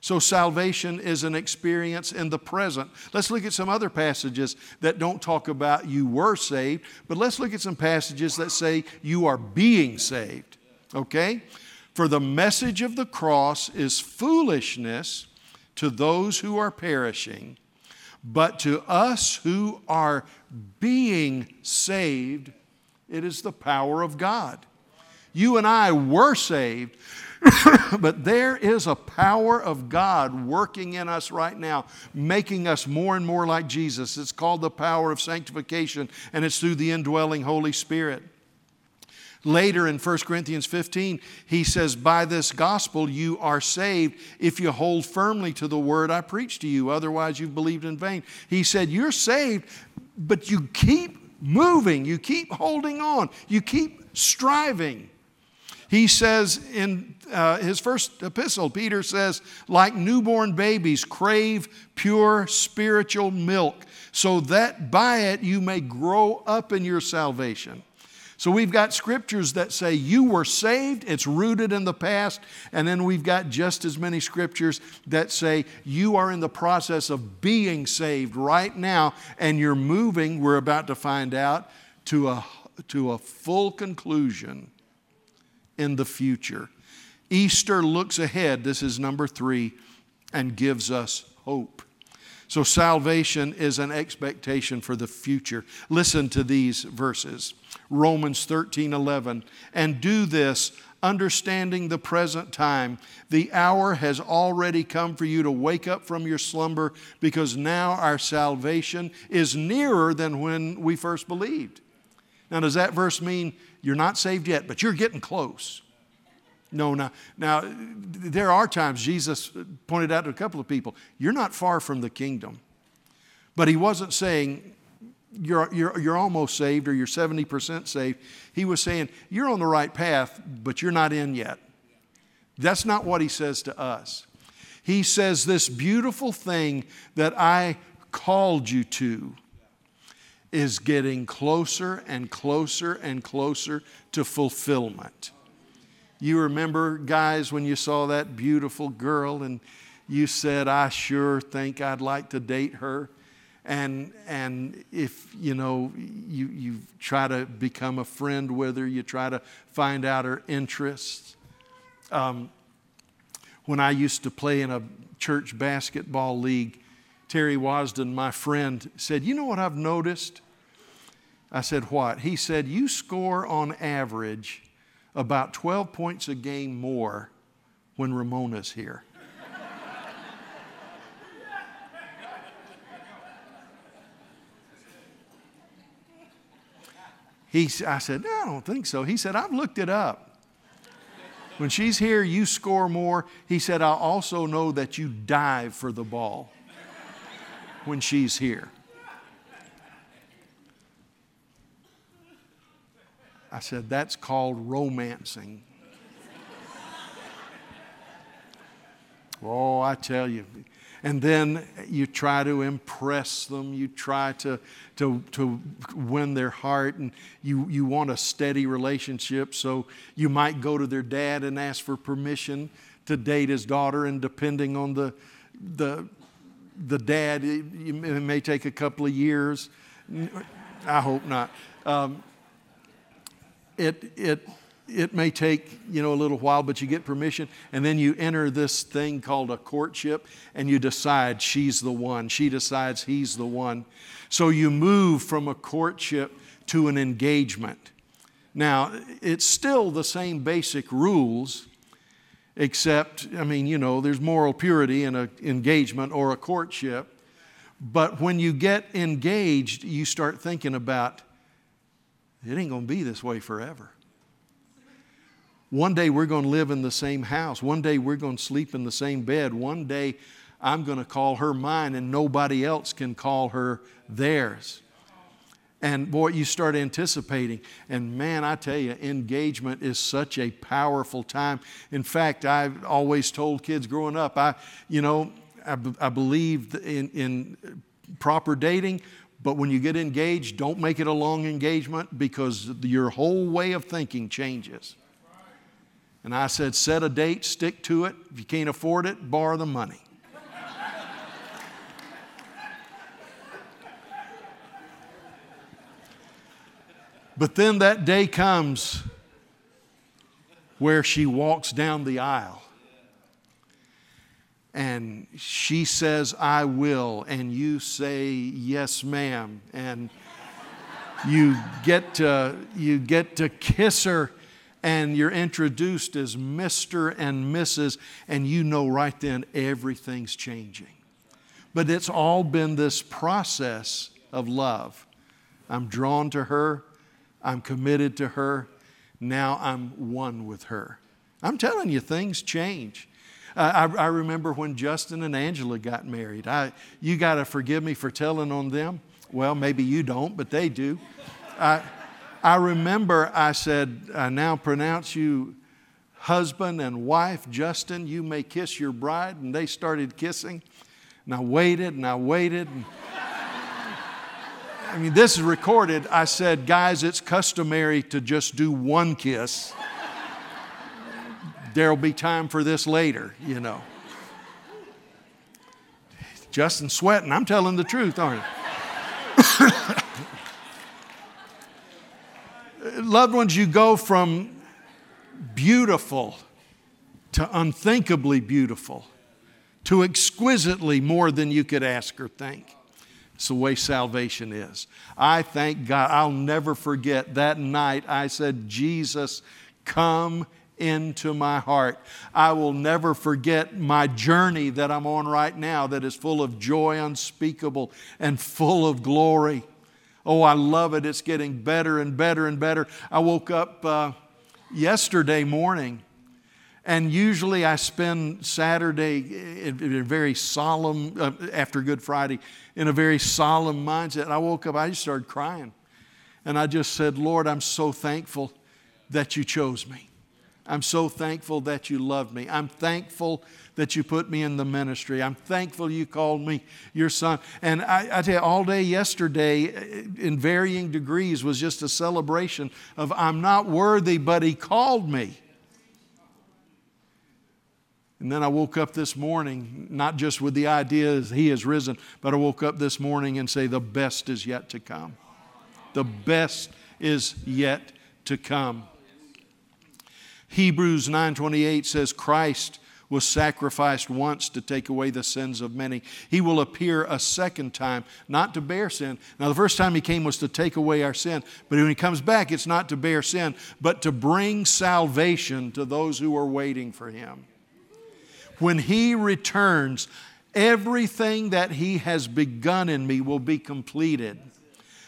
So salvation is an experience in the present. Let's look at some other passages that don't talk about you were saved, but let's look at some passages that say you are being saved. Okay? For the message of the cross is foolishness to those who are perishing, but to us who are being saved, it is the power of God. You and I were saved but there is a power of God working in us right now, making us more and more like Jesus. It's called the power of sanctification, and it's through the indwelling Holy Spirit. Later in 1 Corinthians 15, he says, By this gospel you are saved if you hold firmly to the word I preach to you. Otherwise, you've believed in vain. He said, You're saved, but you keep moving, you keep holding on, you keep striving. He says in uh, his first epistle, Peter says, like newborn babies, crave pure spiritual milk, so that by it you may grow up in your salvation. So we've got scriptures that say you were saved, it's rooted in the past, and then we've got just as many scriptures that say you are in the process of being saved right now, and you're moving, we're about to find out, to a, to a full conclusion in the future. Easter looks ahead, this is number three, and gives us hope. So, salvation is an expectation for the future. Listen to these verses Romans 13 11. And do this, understanding the present time. The hour has already come for you to wake up from your slumber because now our salvation is nearer than when we first believed. Now, does that verse mean you're not saved yet, but you're getting close? No, now, now there are times Jesus pointed out to a couple of people, you're not far from the kingdom. But he wasn't saying, you're, you're, you're almost saved or you're 70% saved. He was saying, you're on the right path, but you're not in yet. That's not what he says to us. He says, This beautiful thing that I called you to is getting closer and closer and closer to fulfillment. You remember, guys, when you saw that beautiful girl and you said, I sure think I'd like to date her. And, and if you know you, you try to become a friend with her, you try to find out her interests. Um, when I used to play in a church basketball league, Terry Wasden, my friend, said, You know what I've noticed? I said, What? He said, You score on average about 12 points a game more when Ramona's here. He, I said, No, I don't think so. He said, I've looked it up. When she's here, you score more. He said, I also know that you dive for the ball when she's here. I said, That's called romancing. oh, I tell you. And then you try to impress them, you try to, to, to win their heart, and you, you want a steady relationship. So you might go to their dad and ask for permission to date his daughter, and depending on the, the, the dad, it, it may take a couple of years. I hope not. Um, it, it, it may take you know a little while but you get permission and then you enter this thing called a courtship and you decide she's the one she decides he's the one so you move from a courtship to an engagement now it's still the same basic rules except i mean you know there's moral purity in an engagement or a courtship but when you get engaged you start thinking about it ain't going to be this way forever. One day we're going to live in the same house. One day we're going to sleep in the same bed. One day I'm going to call her mine and nobody else can call her theirs. And boy, you start anticipating. And man, I tell you, engagement is such a powerful time. In fact, I've always told kids growing up, I, you know, I, believe in, in proper dating, but when you get engaged, don't make it a long engagement because your whole way of thinking changes. And I said, set a date, stick to it. If you can't afford it, borrow the money. But then that day comes where she walks down the aisle and she says, I will, and you say, Yes, ma'am. And you get to, you get to kiss her, and you're introduced as Mr. and Mrs., and you know right then everything's changing. But it's all been this process of love. I'm drawn to her, I'm committed to her, now I'm one with her. I'm telling you, things change. I, I remember when Justin and Angela got married. I, you got to forgive me for telling on them. Well, maybe you don't, but they do. I, I remember I said, I now pronounce you husband and wife. Justin, you may kiss your bride. And they started kissing. And I waited and I waited. And I mean, this is recorded. I said, guys, it's customary to just do one kiss there'll be time for this later, you know. Justin sweating. I'm telling the truth, aren't I? Loved ones, you go from beautiful to unthinkably beautiful to exquisitely more than you could ask or think. It's the way salvation is. I thank God. I'll never forget that night I said, Jesus, come into my heart. I will never forget my journey that I'm on right now that is full of joy unspeakable and full of glory. Oh, I love it. It's getting better and better and better. I woke up uh, yesterday morning, and usually I spend Saturday in a very solemn, uh, after Good Friday, in a very solemn mindset. I woke up, I just started crying. And I just said, Lord, I'm so thankful that you chose me. I'm so thankful that you loved me. I'm thankful that you put me in the ministry. I'm thankful you called me your son. And I, I tell you, all day yesterday, in varying degrees, was just a celebration of I'm not worthy, but he called me. And then I woke up this morning, not just with the idea that He has risen, but I woke up this morning and say, The best is yet to come. The best is yet to come. Hebrews 9:28 says Christ was sacrificed once to take away the sins of many. He will appear a second time, not to bear sin. Now, the first time he came was to take away our sin, but when he comes back, it's not to bear sin, but to bring salvation to those who are waiting for him when He returns, everything that He has begun in me will be completed.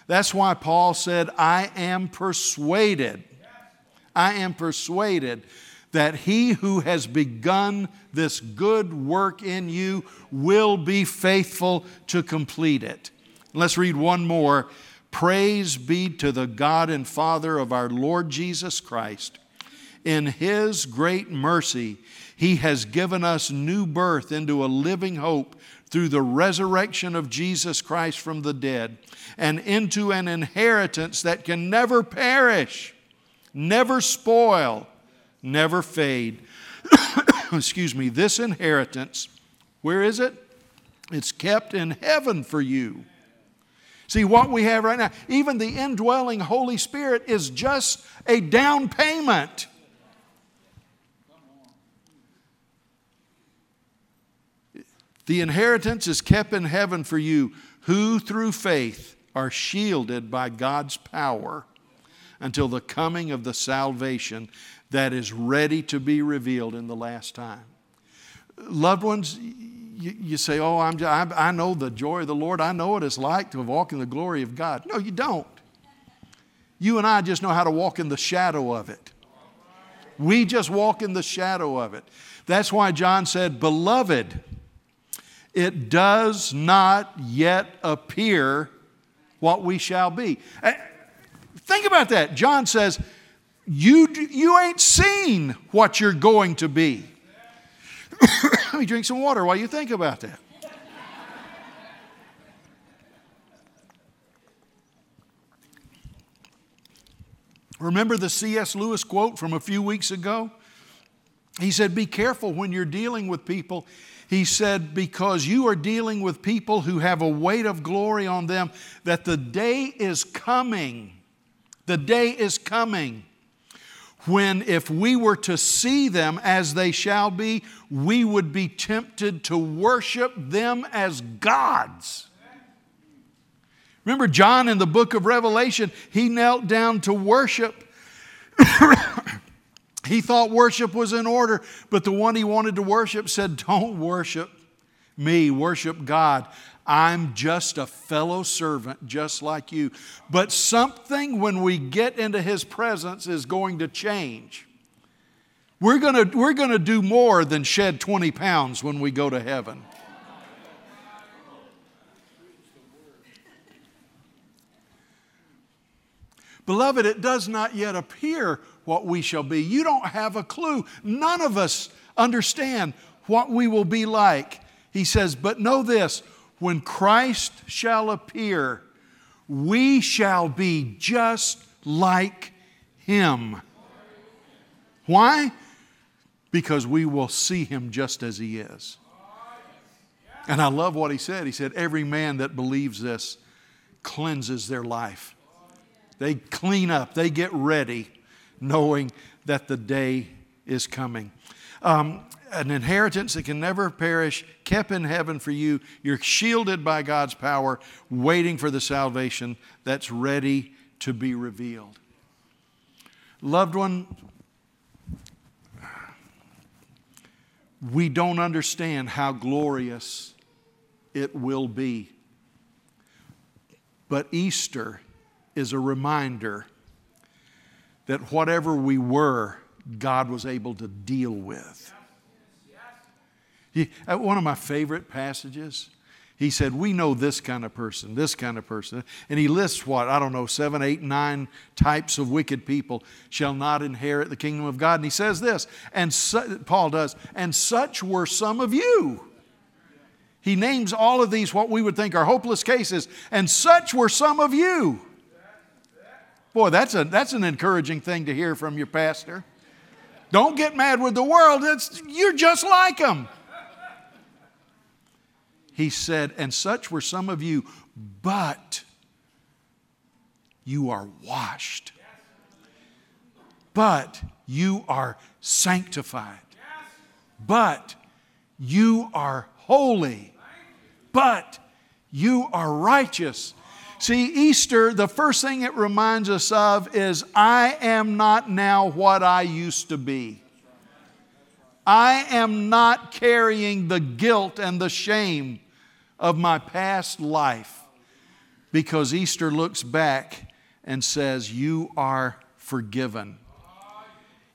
That's why Paul said, I am persuaded. I am persuaded that he who has begun this good work in you will be faithful to complete it. Let's read one more. Praise be to the God and Father of our Lord Jesus Christ. In his great mercy, he has given us new birth into a living hope through the resurrection of Jesus Christ from the dead and into an inheritance that can never perish, never spoil, never fade. Excuse me, this inheritance, where is it? It's kept in heaven for you. See, what we have right now, even the indwelling Holy Spirit is just a down payment. The inheritance is kept in heaven for you, who through faith are shielded by God's power until the coming of the salvation that is ready to be revealed in the last time. Loved ones, you, say, Oh, I'm, I, I know the joy of the Lord. I know what it's like to walk in the glory of God. No, you don't. You and I just know how to walk in the shadow of it. We just walk in the shadow of it. That's why John said, Beloved, it does not yet appear what we shall be. Uh, think about that. John says, You, you ain't seen what you're going to be. Let me drink some water while you think about that. Remember the C.S. Lewis quote from a few weeks ago? He said, Be careful when you're dealing with people he said, Because you are dealing with people who have a weight of glory on them, that the day is coming. The day is coming when, if we were to see them as they shall be, we would be tempted to worship them as gods. Remember, John in the book of Revelation, he knelt down to worship. He thought worship was in order, but the one he wanted to worship said, Don't worship me, worship God. I'm just a fellow servant, just like you. But something when we get into his presence is going to change. We're going we're to do more than shed 20 pounds when we go to heaven. Beloved, it does not yet appear what we shall be. You don't have a clue. None of us understand what we will be like. He says, But know this when Christ shall appear, we shall be just like him. Why? Because we will see him just as he is. And I love what he said. He said, Every man that believes this cleanses their life. They clean up, they get ready knowing that the day is coming. Um, an inheritance that can never perish, kept in heaven for you. You're shielded by God's power, waiting for the salvation that's ready to be revealed. Loved one, we don't understand how glorious it will be. But Easter is a reminder that whatever we were, God was able to deal with. Uh, one of my favorite passages He said, We know this kind of person, this kind of person. And he lists what? I don't know, seven, eight, nine types of wicked people shall not inherit the kingdom of God. And he says this, and su- Paul does, and such were some of you. He names all of these what we would think are hopeless cases, and such were some of you. Boy, that's, a, that's an encouraging thing to hear from your pastor. Don't get mad with the world, it's, you're just like them he said, And such were some of you, but you are washed. But you are sanctified. But you are holy. But you are righteous. See, Easter, the first thing it reminds us of is I am not now what I used to be. I am not carrying the guilt and the shame of my past life because Easter looks back and says, You are forgiven.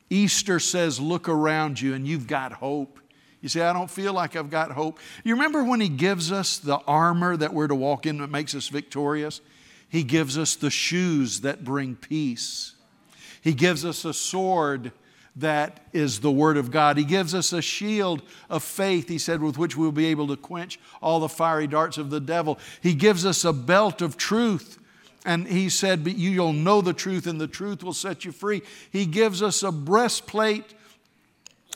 Easter says, Look around you and you've got hope. You say, I don't feel like I've got hope. You remember when He gives us the armor that we're to walk in that makes us victorious? He gives us the shoes that bring peace. He gives us a sword that is the Word of God. He gives us a shield of faith, he said, with which we'll be able to quench all the fiery darts of the devil. He gives us a belt of truth. And he said, But you'll know the truth, and the truth will set you free. He gives us a breastplate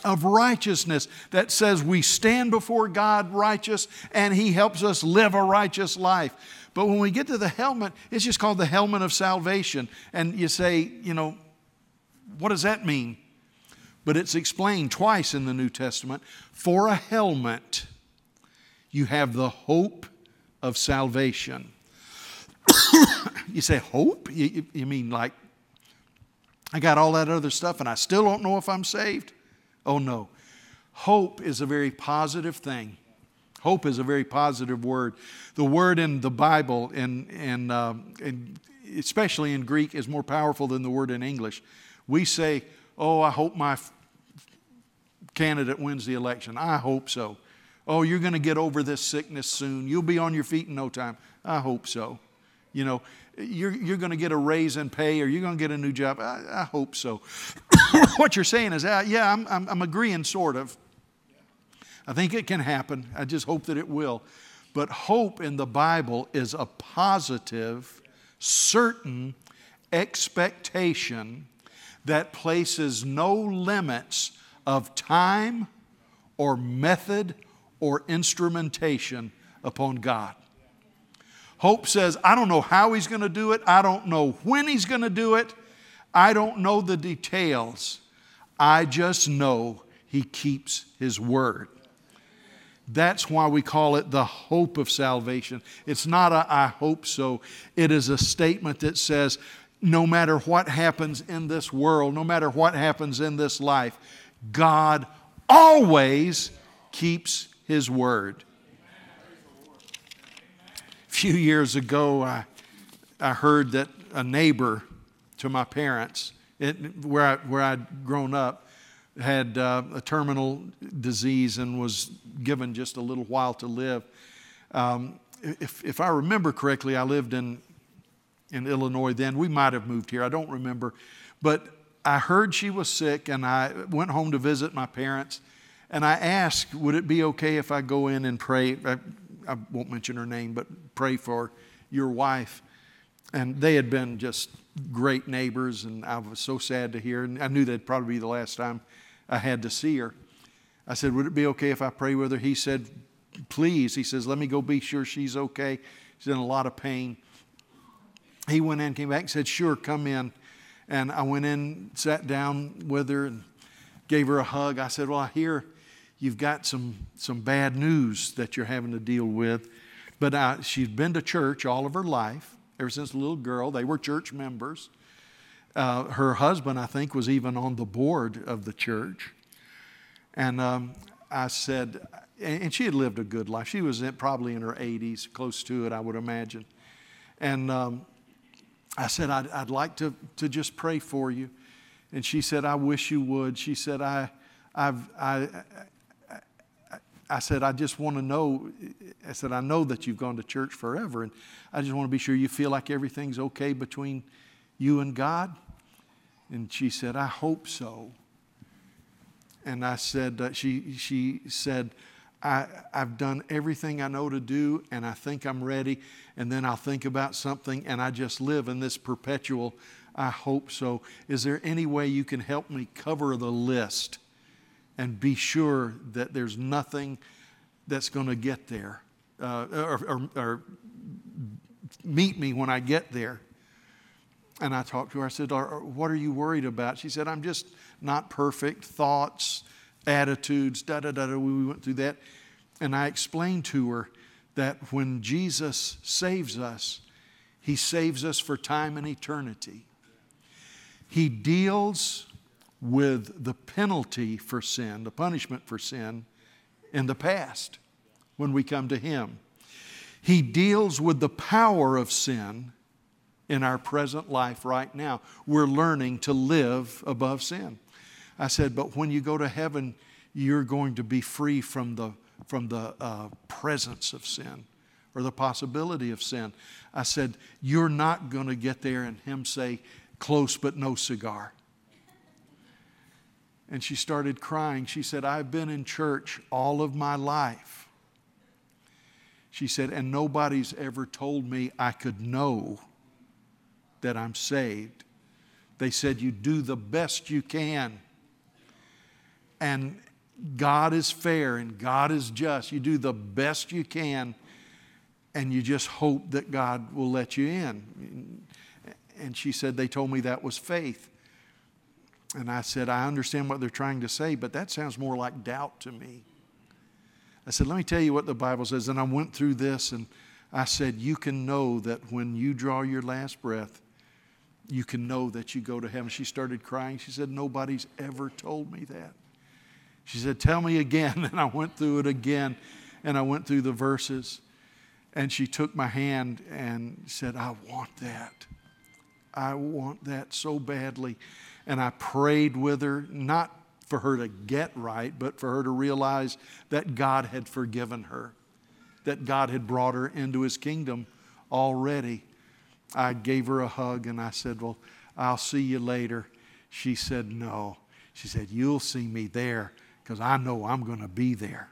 of righteousness that says we stand before God righteous, and He helps us live a righteous life. But when we get to the helmet, it's just called the helmet of salvation. And you say, you know, what does that mean? but it's explained twice in the New Testament. For a helmet, you have the hope of salvation. you say, hope? You, you, mean like, I got all that other stuff and I still don't know if I'm saved? Oh, no. Hope is a very positive thing. Hope is a very positive word. The word in the Bible, in, uh, in, especially in Greek, is more powerful than the word in English. We say, Oh, I hope my candidate wins the election. I hope so. Oh, you're going to get over this sickness soon. You'll be on your feet in no time. I hope so. You know, you're, you're going to get a raise in pay or you're going to get a new job. I, I hope so. what you're saying is, uh, yeah, I'm, I'm, I'm agreeing, sort of. I think it can happen. I just hope that it will. But hope in the Bible is a positive, certain expectation that places no limits of time or method or instrumentation upon God. Hope says, I don't know how he's going to do it. I don't know when he's going to do it. I don't know the details. I just know he keeps his word. That's why we call it the hope of salvation. It's not a I hope so. It is a statement that says, no matter what happens in this world, no matter what happens in this life, God always keeps His word. Few years ago, I, I heard that a neighbor to my parents, it, where, I, where I'd grown up, had uh, a terminal disease and was given just a little while to live. Um, if, if I remember correctly, I lived in, in Illinois then. We might have moved here, I don't remember. But I heard she was sick and I went home to visit my parents. And I asked, would it be okay if I go in and pray? I won't mention her name, but pray for your wife. And they had been just great neighbors, and I was so sad to hear. And I knew that'd probably be the last time I had to see her. I said, Would it be okay if I pray with her? He said, Please. He says, Let me go be sure she's okay. She's in a lot of pain. He went in, came back, and said, Sure, come in. And I went in, sat down with her, and gave her a hug. I said, Well, I hear you've got some, some bad news that you're having to deal with. But uh, she's been to church all of her life, ever since a little girl. They were church members. Uh, her husband, I think, was even on the board of the church. And um, I said, and she had lived a good life. She was in, probably in her 80s, close to it, I would imagine. And um, I said, I'd, I'd like to, to just pray for you. And she said, I wish you would. She said, I, I've, I, I said, I just want to know. I said, I know that you've gone to church forever, and I just want to be sure you feel like everything's okay between you and God. And she said, I hope so. And I said, uh, she, she said, I, I've done everything I know to do, and I think I'm ready. And then I'll think about something, and I just live in this perpetual, I hope so. Is there any way you can help me cover the list and be sure that there's nothing that's going to get there uh, or, or, or meet me when I get there? And I talked to her. I said, What are you worried about? She said, I'm just not perfect. Thoughts, attitudes, da da da da. We went through that. And I explained to her that when Jesus saves us, he saves us for time and eternity. He deals with the penalty for sin, the punishment for sin in the past when we come to Him. He deals with the power of sin in our present life right now. We're learning to live above sin. I said, but when you go to heaven, you're going to be free from the, from the uh, presence of sin or the possibility of sin. I said, you're not going to get there and him say, close but no cigar. And she started crying. She said, I've been in church all of my life. She said, and nobody's ever told me I could know that I'm saved. They said, You do the best you can. And God is fair and God is just. You do the best you can, and you just hope that God will let you in. And she said, They told me that was faith. And I said, I understand what they're trying to say, but that sounds more like doubt to me. I said, Let me tell you what the Bible says. And I went through this and I said, You can know that when you draw your last breath, you can know that you go to heaven. She started crying. She said, Nobody's ever told me that. She said, Tell me again. And I went through it again and I went through the verses. And she took my hand and said, I want that. I want that so badly. And I prayed with her, not for her to get right, but for her to realize that God had forgiven her, that God had brought her into his kingdom already. I gave her a hug and I said, Well, I'll see you later. She said, No. She said, You'll see me there because I know I'm going to be there.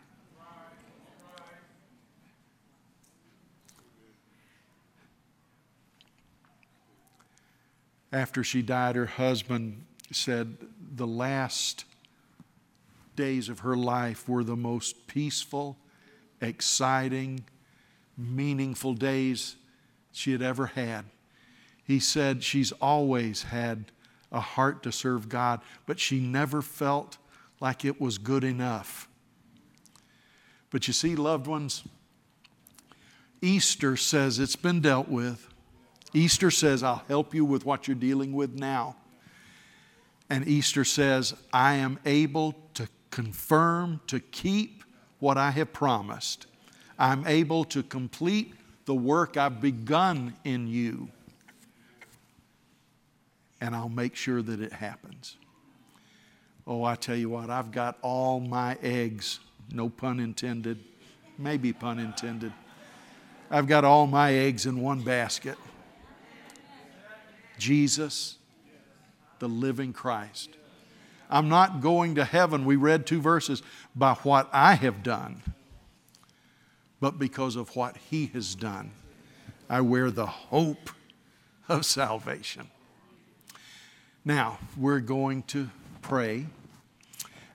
After she died, her husband said the last days of her life were the most peaceful, exciting, meaningful days she had ever had. He said she's always had a heart to serve God, but she never felt like it was good enough. But you see, loved ones, Easter says it's been dealt with. Easter says, I'll help you with what you're dealing with now. And Easter says, I am able to confirm, to keep what I have promised. I'm able to complete the work I've begun in you. And I'll make sure that it happens. Oh, I tell you what, I've got all my eggs, no pun intended, maybe pun intended. I've got all my eggs in one basket Jesus, the living Christ. I'm not going to heaven, we read two verses, by what I have done, but because of what He has done. I wear the hope of salvation. Now, we're going to pray.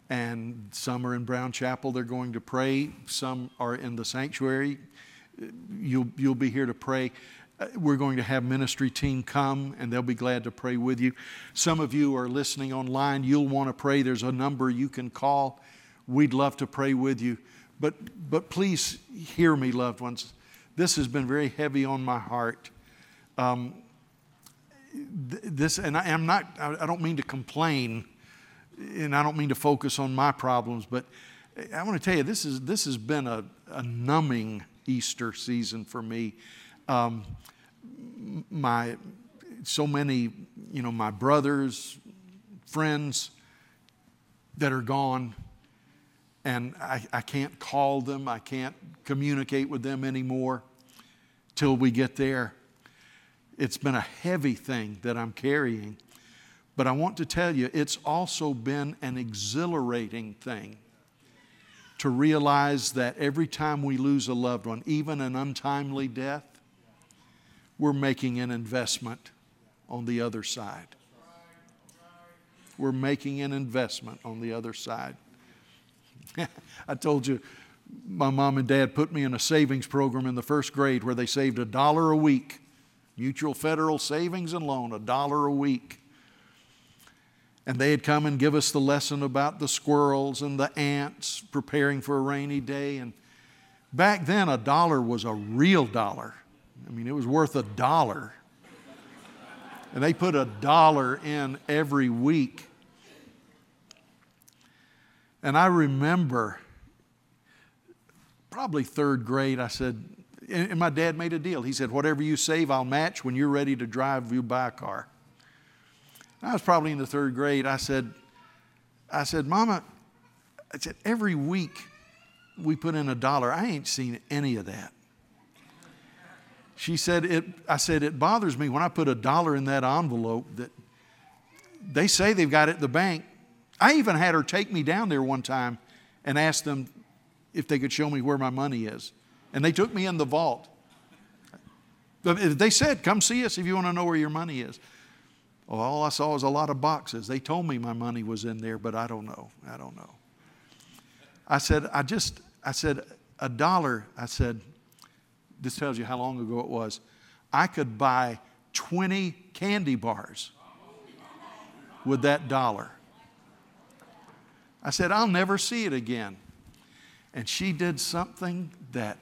And some are in Brown Chapel, they're going to pray. Some are in the sanctuary. You'll, you'll be here to pray. Uh, we're going to have ministry team come and they'll be glad to pray with you. Some of you are listening online. You'll want to pray. There's a number you can call. We'd love to pray with you. But, but please hear me, loved ones. This has been very heavy on my heart. Um, this, and I, am not, I don't mean to complain, and I don't mean to focus on my problems, but I want to tell you, this, is, this has been a, a numbing Easter season for me. Um, my, so many, you know, my brothers, friends that are gone, and I, I can't call them, I can't communicate with them anymore till we get there. It's been a heavy thing that I'm carrying. But I want to tell you, it's also been an exhilarating thing to realize that every time we lose a loved one, even an untimely death, we're making an investment on the other side. We're making an investment on the other side. I told you, my mom and dad put me in a savings program in the first grade where they saved a dollar a week. Mutual Federal Savings and Loan, a dollar a week. And they had come and give us the lesson about the squirrels and the ants preparing for a rainy day. And back then, a dollar was a real dollar. I mean, it was worth a dollar. And they put a dollar in every week. And I remember probably third grade, I said, and my dad made a deal. He said, Whatever you save, I'll match. When you're ready to drive, you buy a car. I was probably in the third grade. I said, I said, Mama, I said, every week we put in a dollar. I ain't seen any of that. She said, it, I said, it bothers me when I put a dollar in that envelope that they say they've got it at the bank. I even had her take me down there one time and ask them if they could show me where my money is. And they took me in the vault. They said, Come see us if you want to know where your money is. All I saw was a lot of boxes. They told me my money was in there, but I don't know. I don't know. I said, I just, I said, a dollar, I said, this tells you how long ago it was. I could buy 20 candy bars with that dollar. I said, I'll never see it again. And she did something that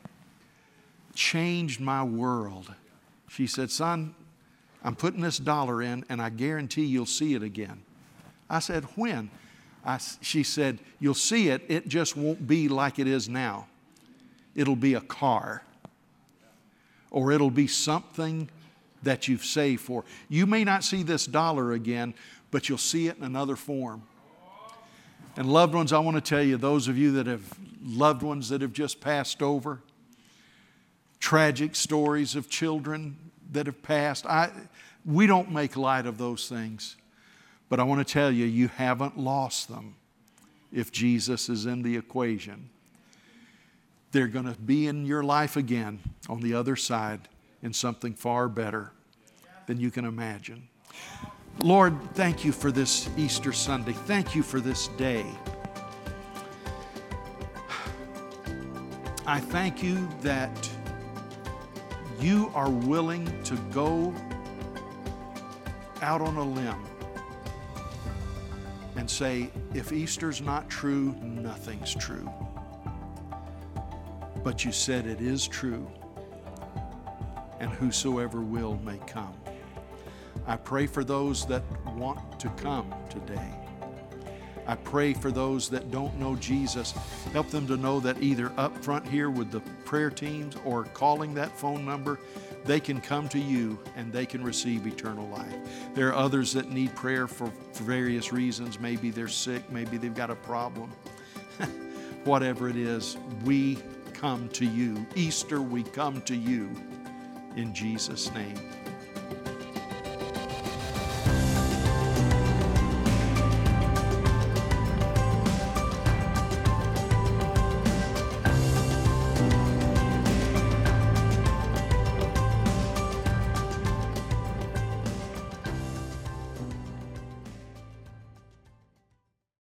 changed my world. She said, Son, I'm putting this dollar in and I guarantee you'll see it again. I said, When? I, she said, You'll see it, it just won't be like it is now. It'll be a car, or it'll be something that you've saved for. You may not see this dollar again, but you'll see it in another form. And loved ones, I want to tell you, those of you that have loved ones that have just passed over, tragic stories of children that have passed. I, we don't make light of those things. But I want to tell you, you haven't lost them if Jesus is in the equation. They're going to be in your life again on the other side in something far better than you can imagine. Lord, thank you for this Easter Sunday. Thank you for this day. I thank you that you are willing to go out on a limb and say, if Easter's not true, nothing's true. But you said it is true, and whosoever will may come. I pray for those that want to come today. I pray for those that don't know Jesus. Help them to know that either up front here with the prayer teams or calling that phone number, they can come to you and they can receive eternal life. There are others that need prayer for, various reasons. Maybe they're sick, maybe they've got a problem. Whatever it is, we come to you. Easter, we come to you in Jesus' name.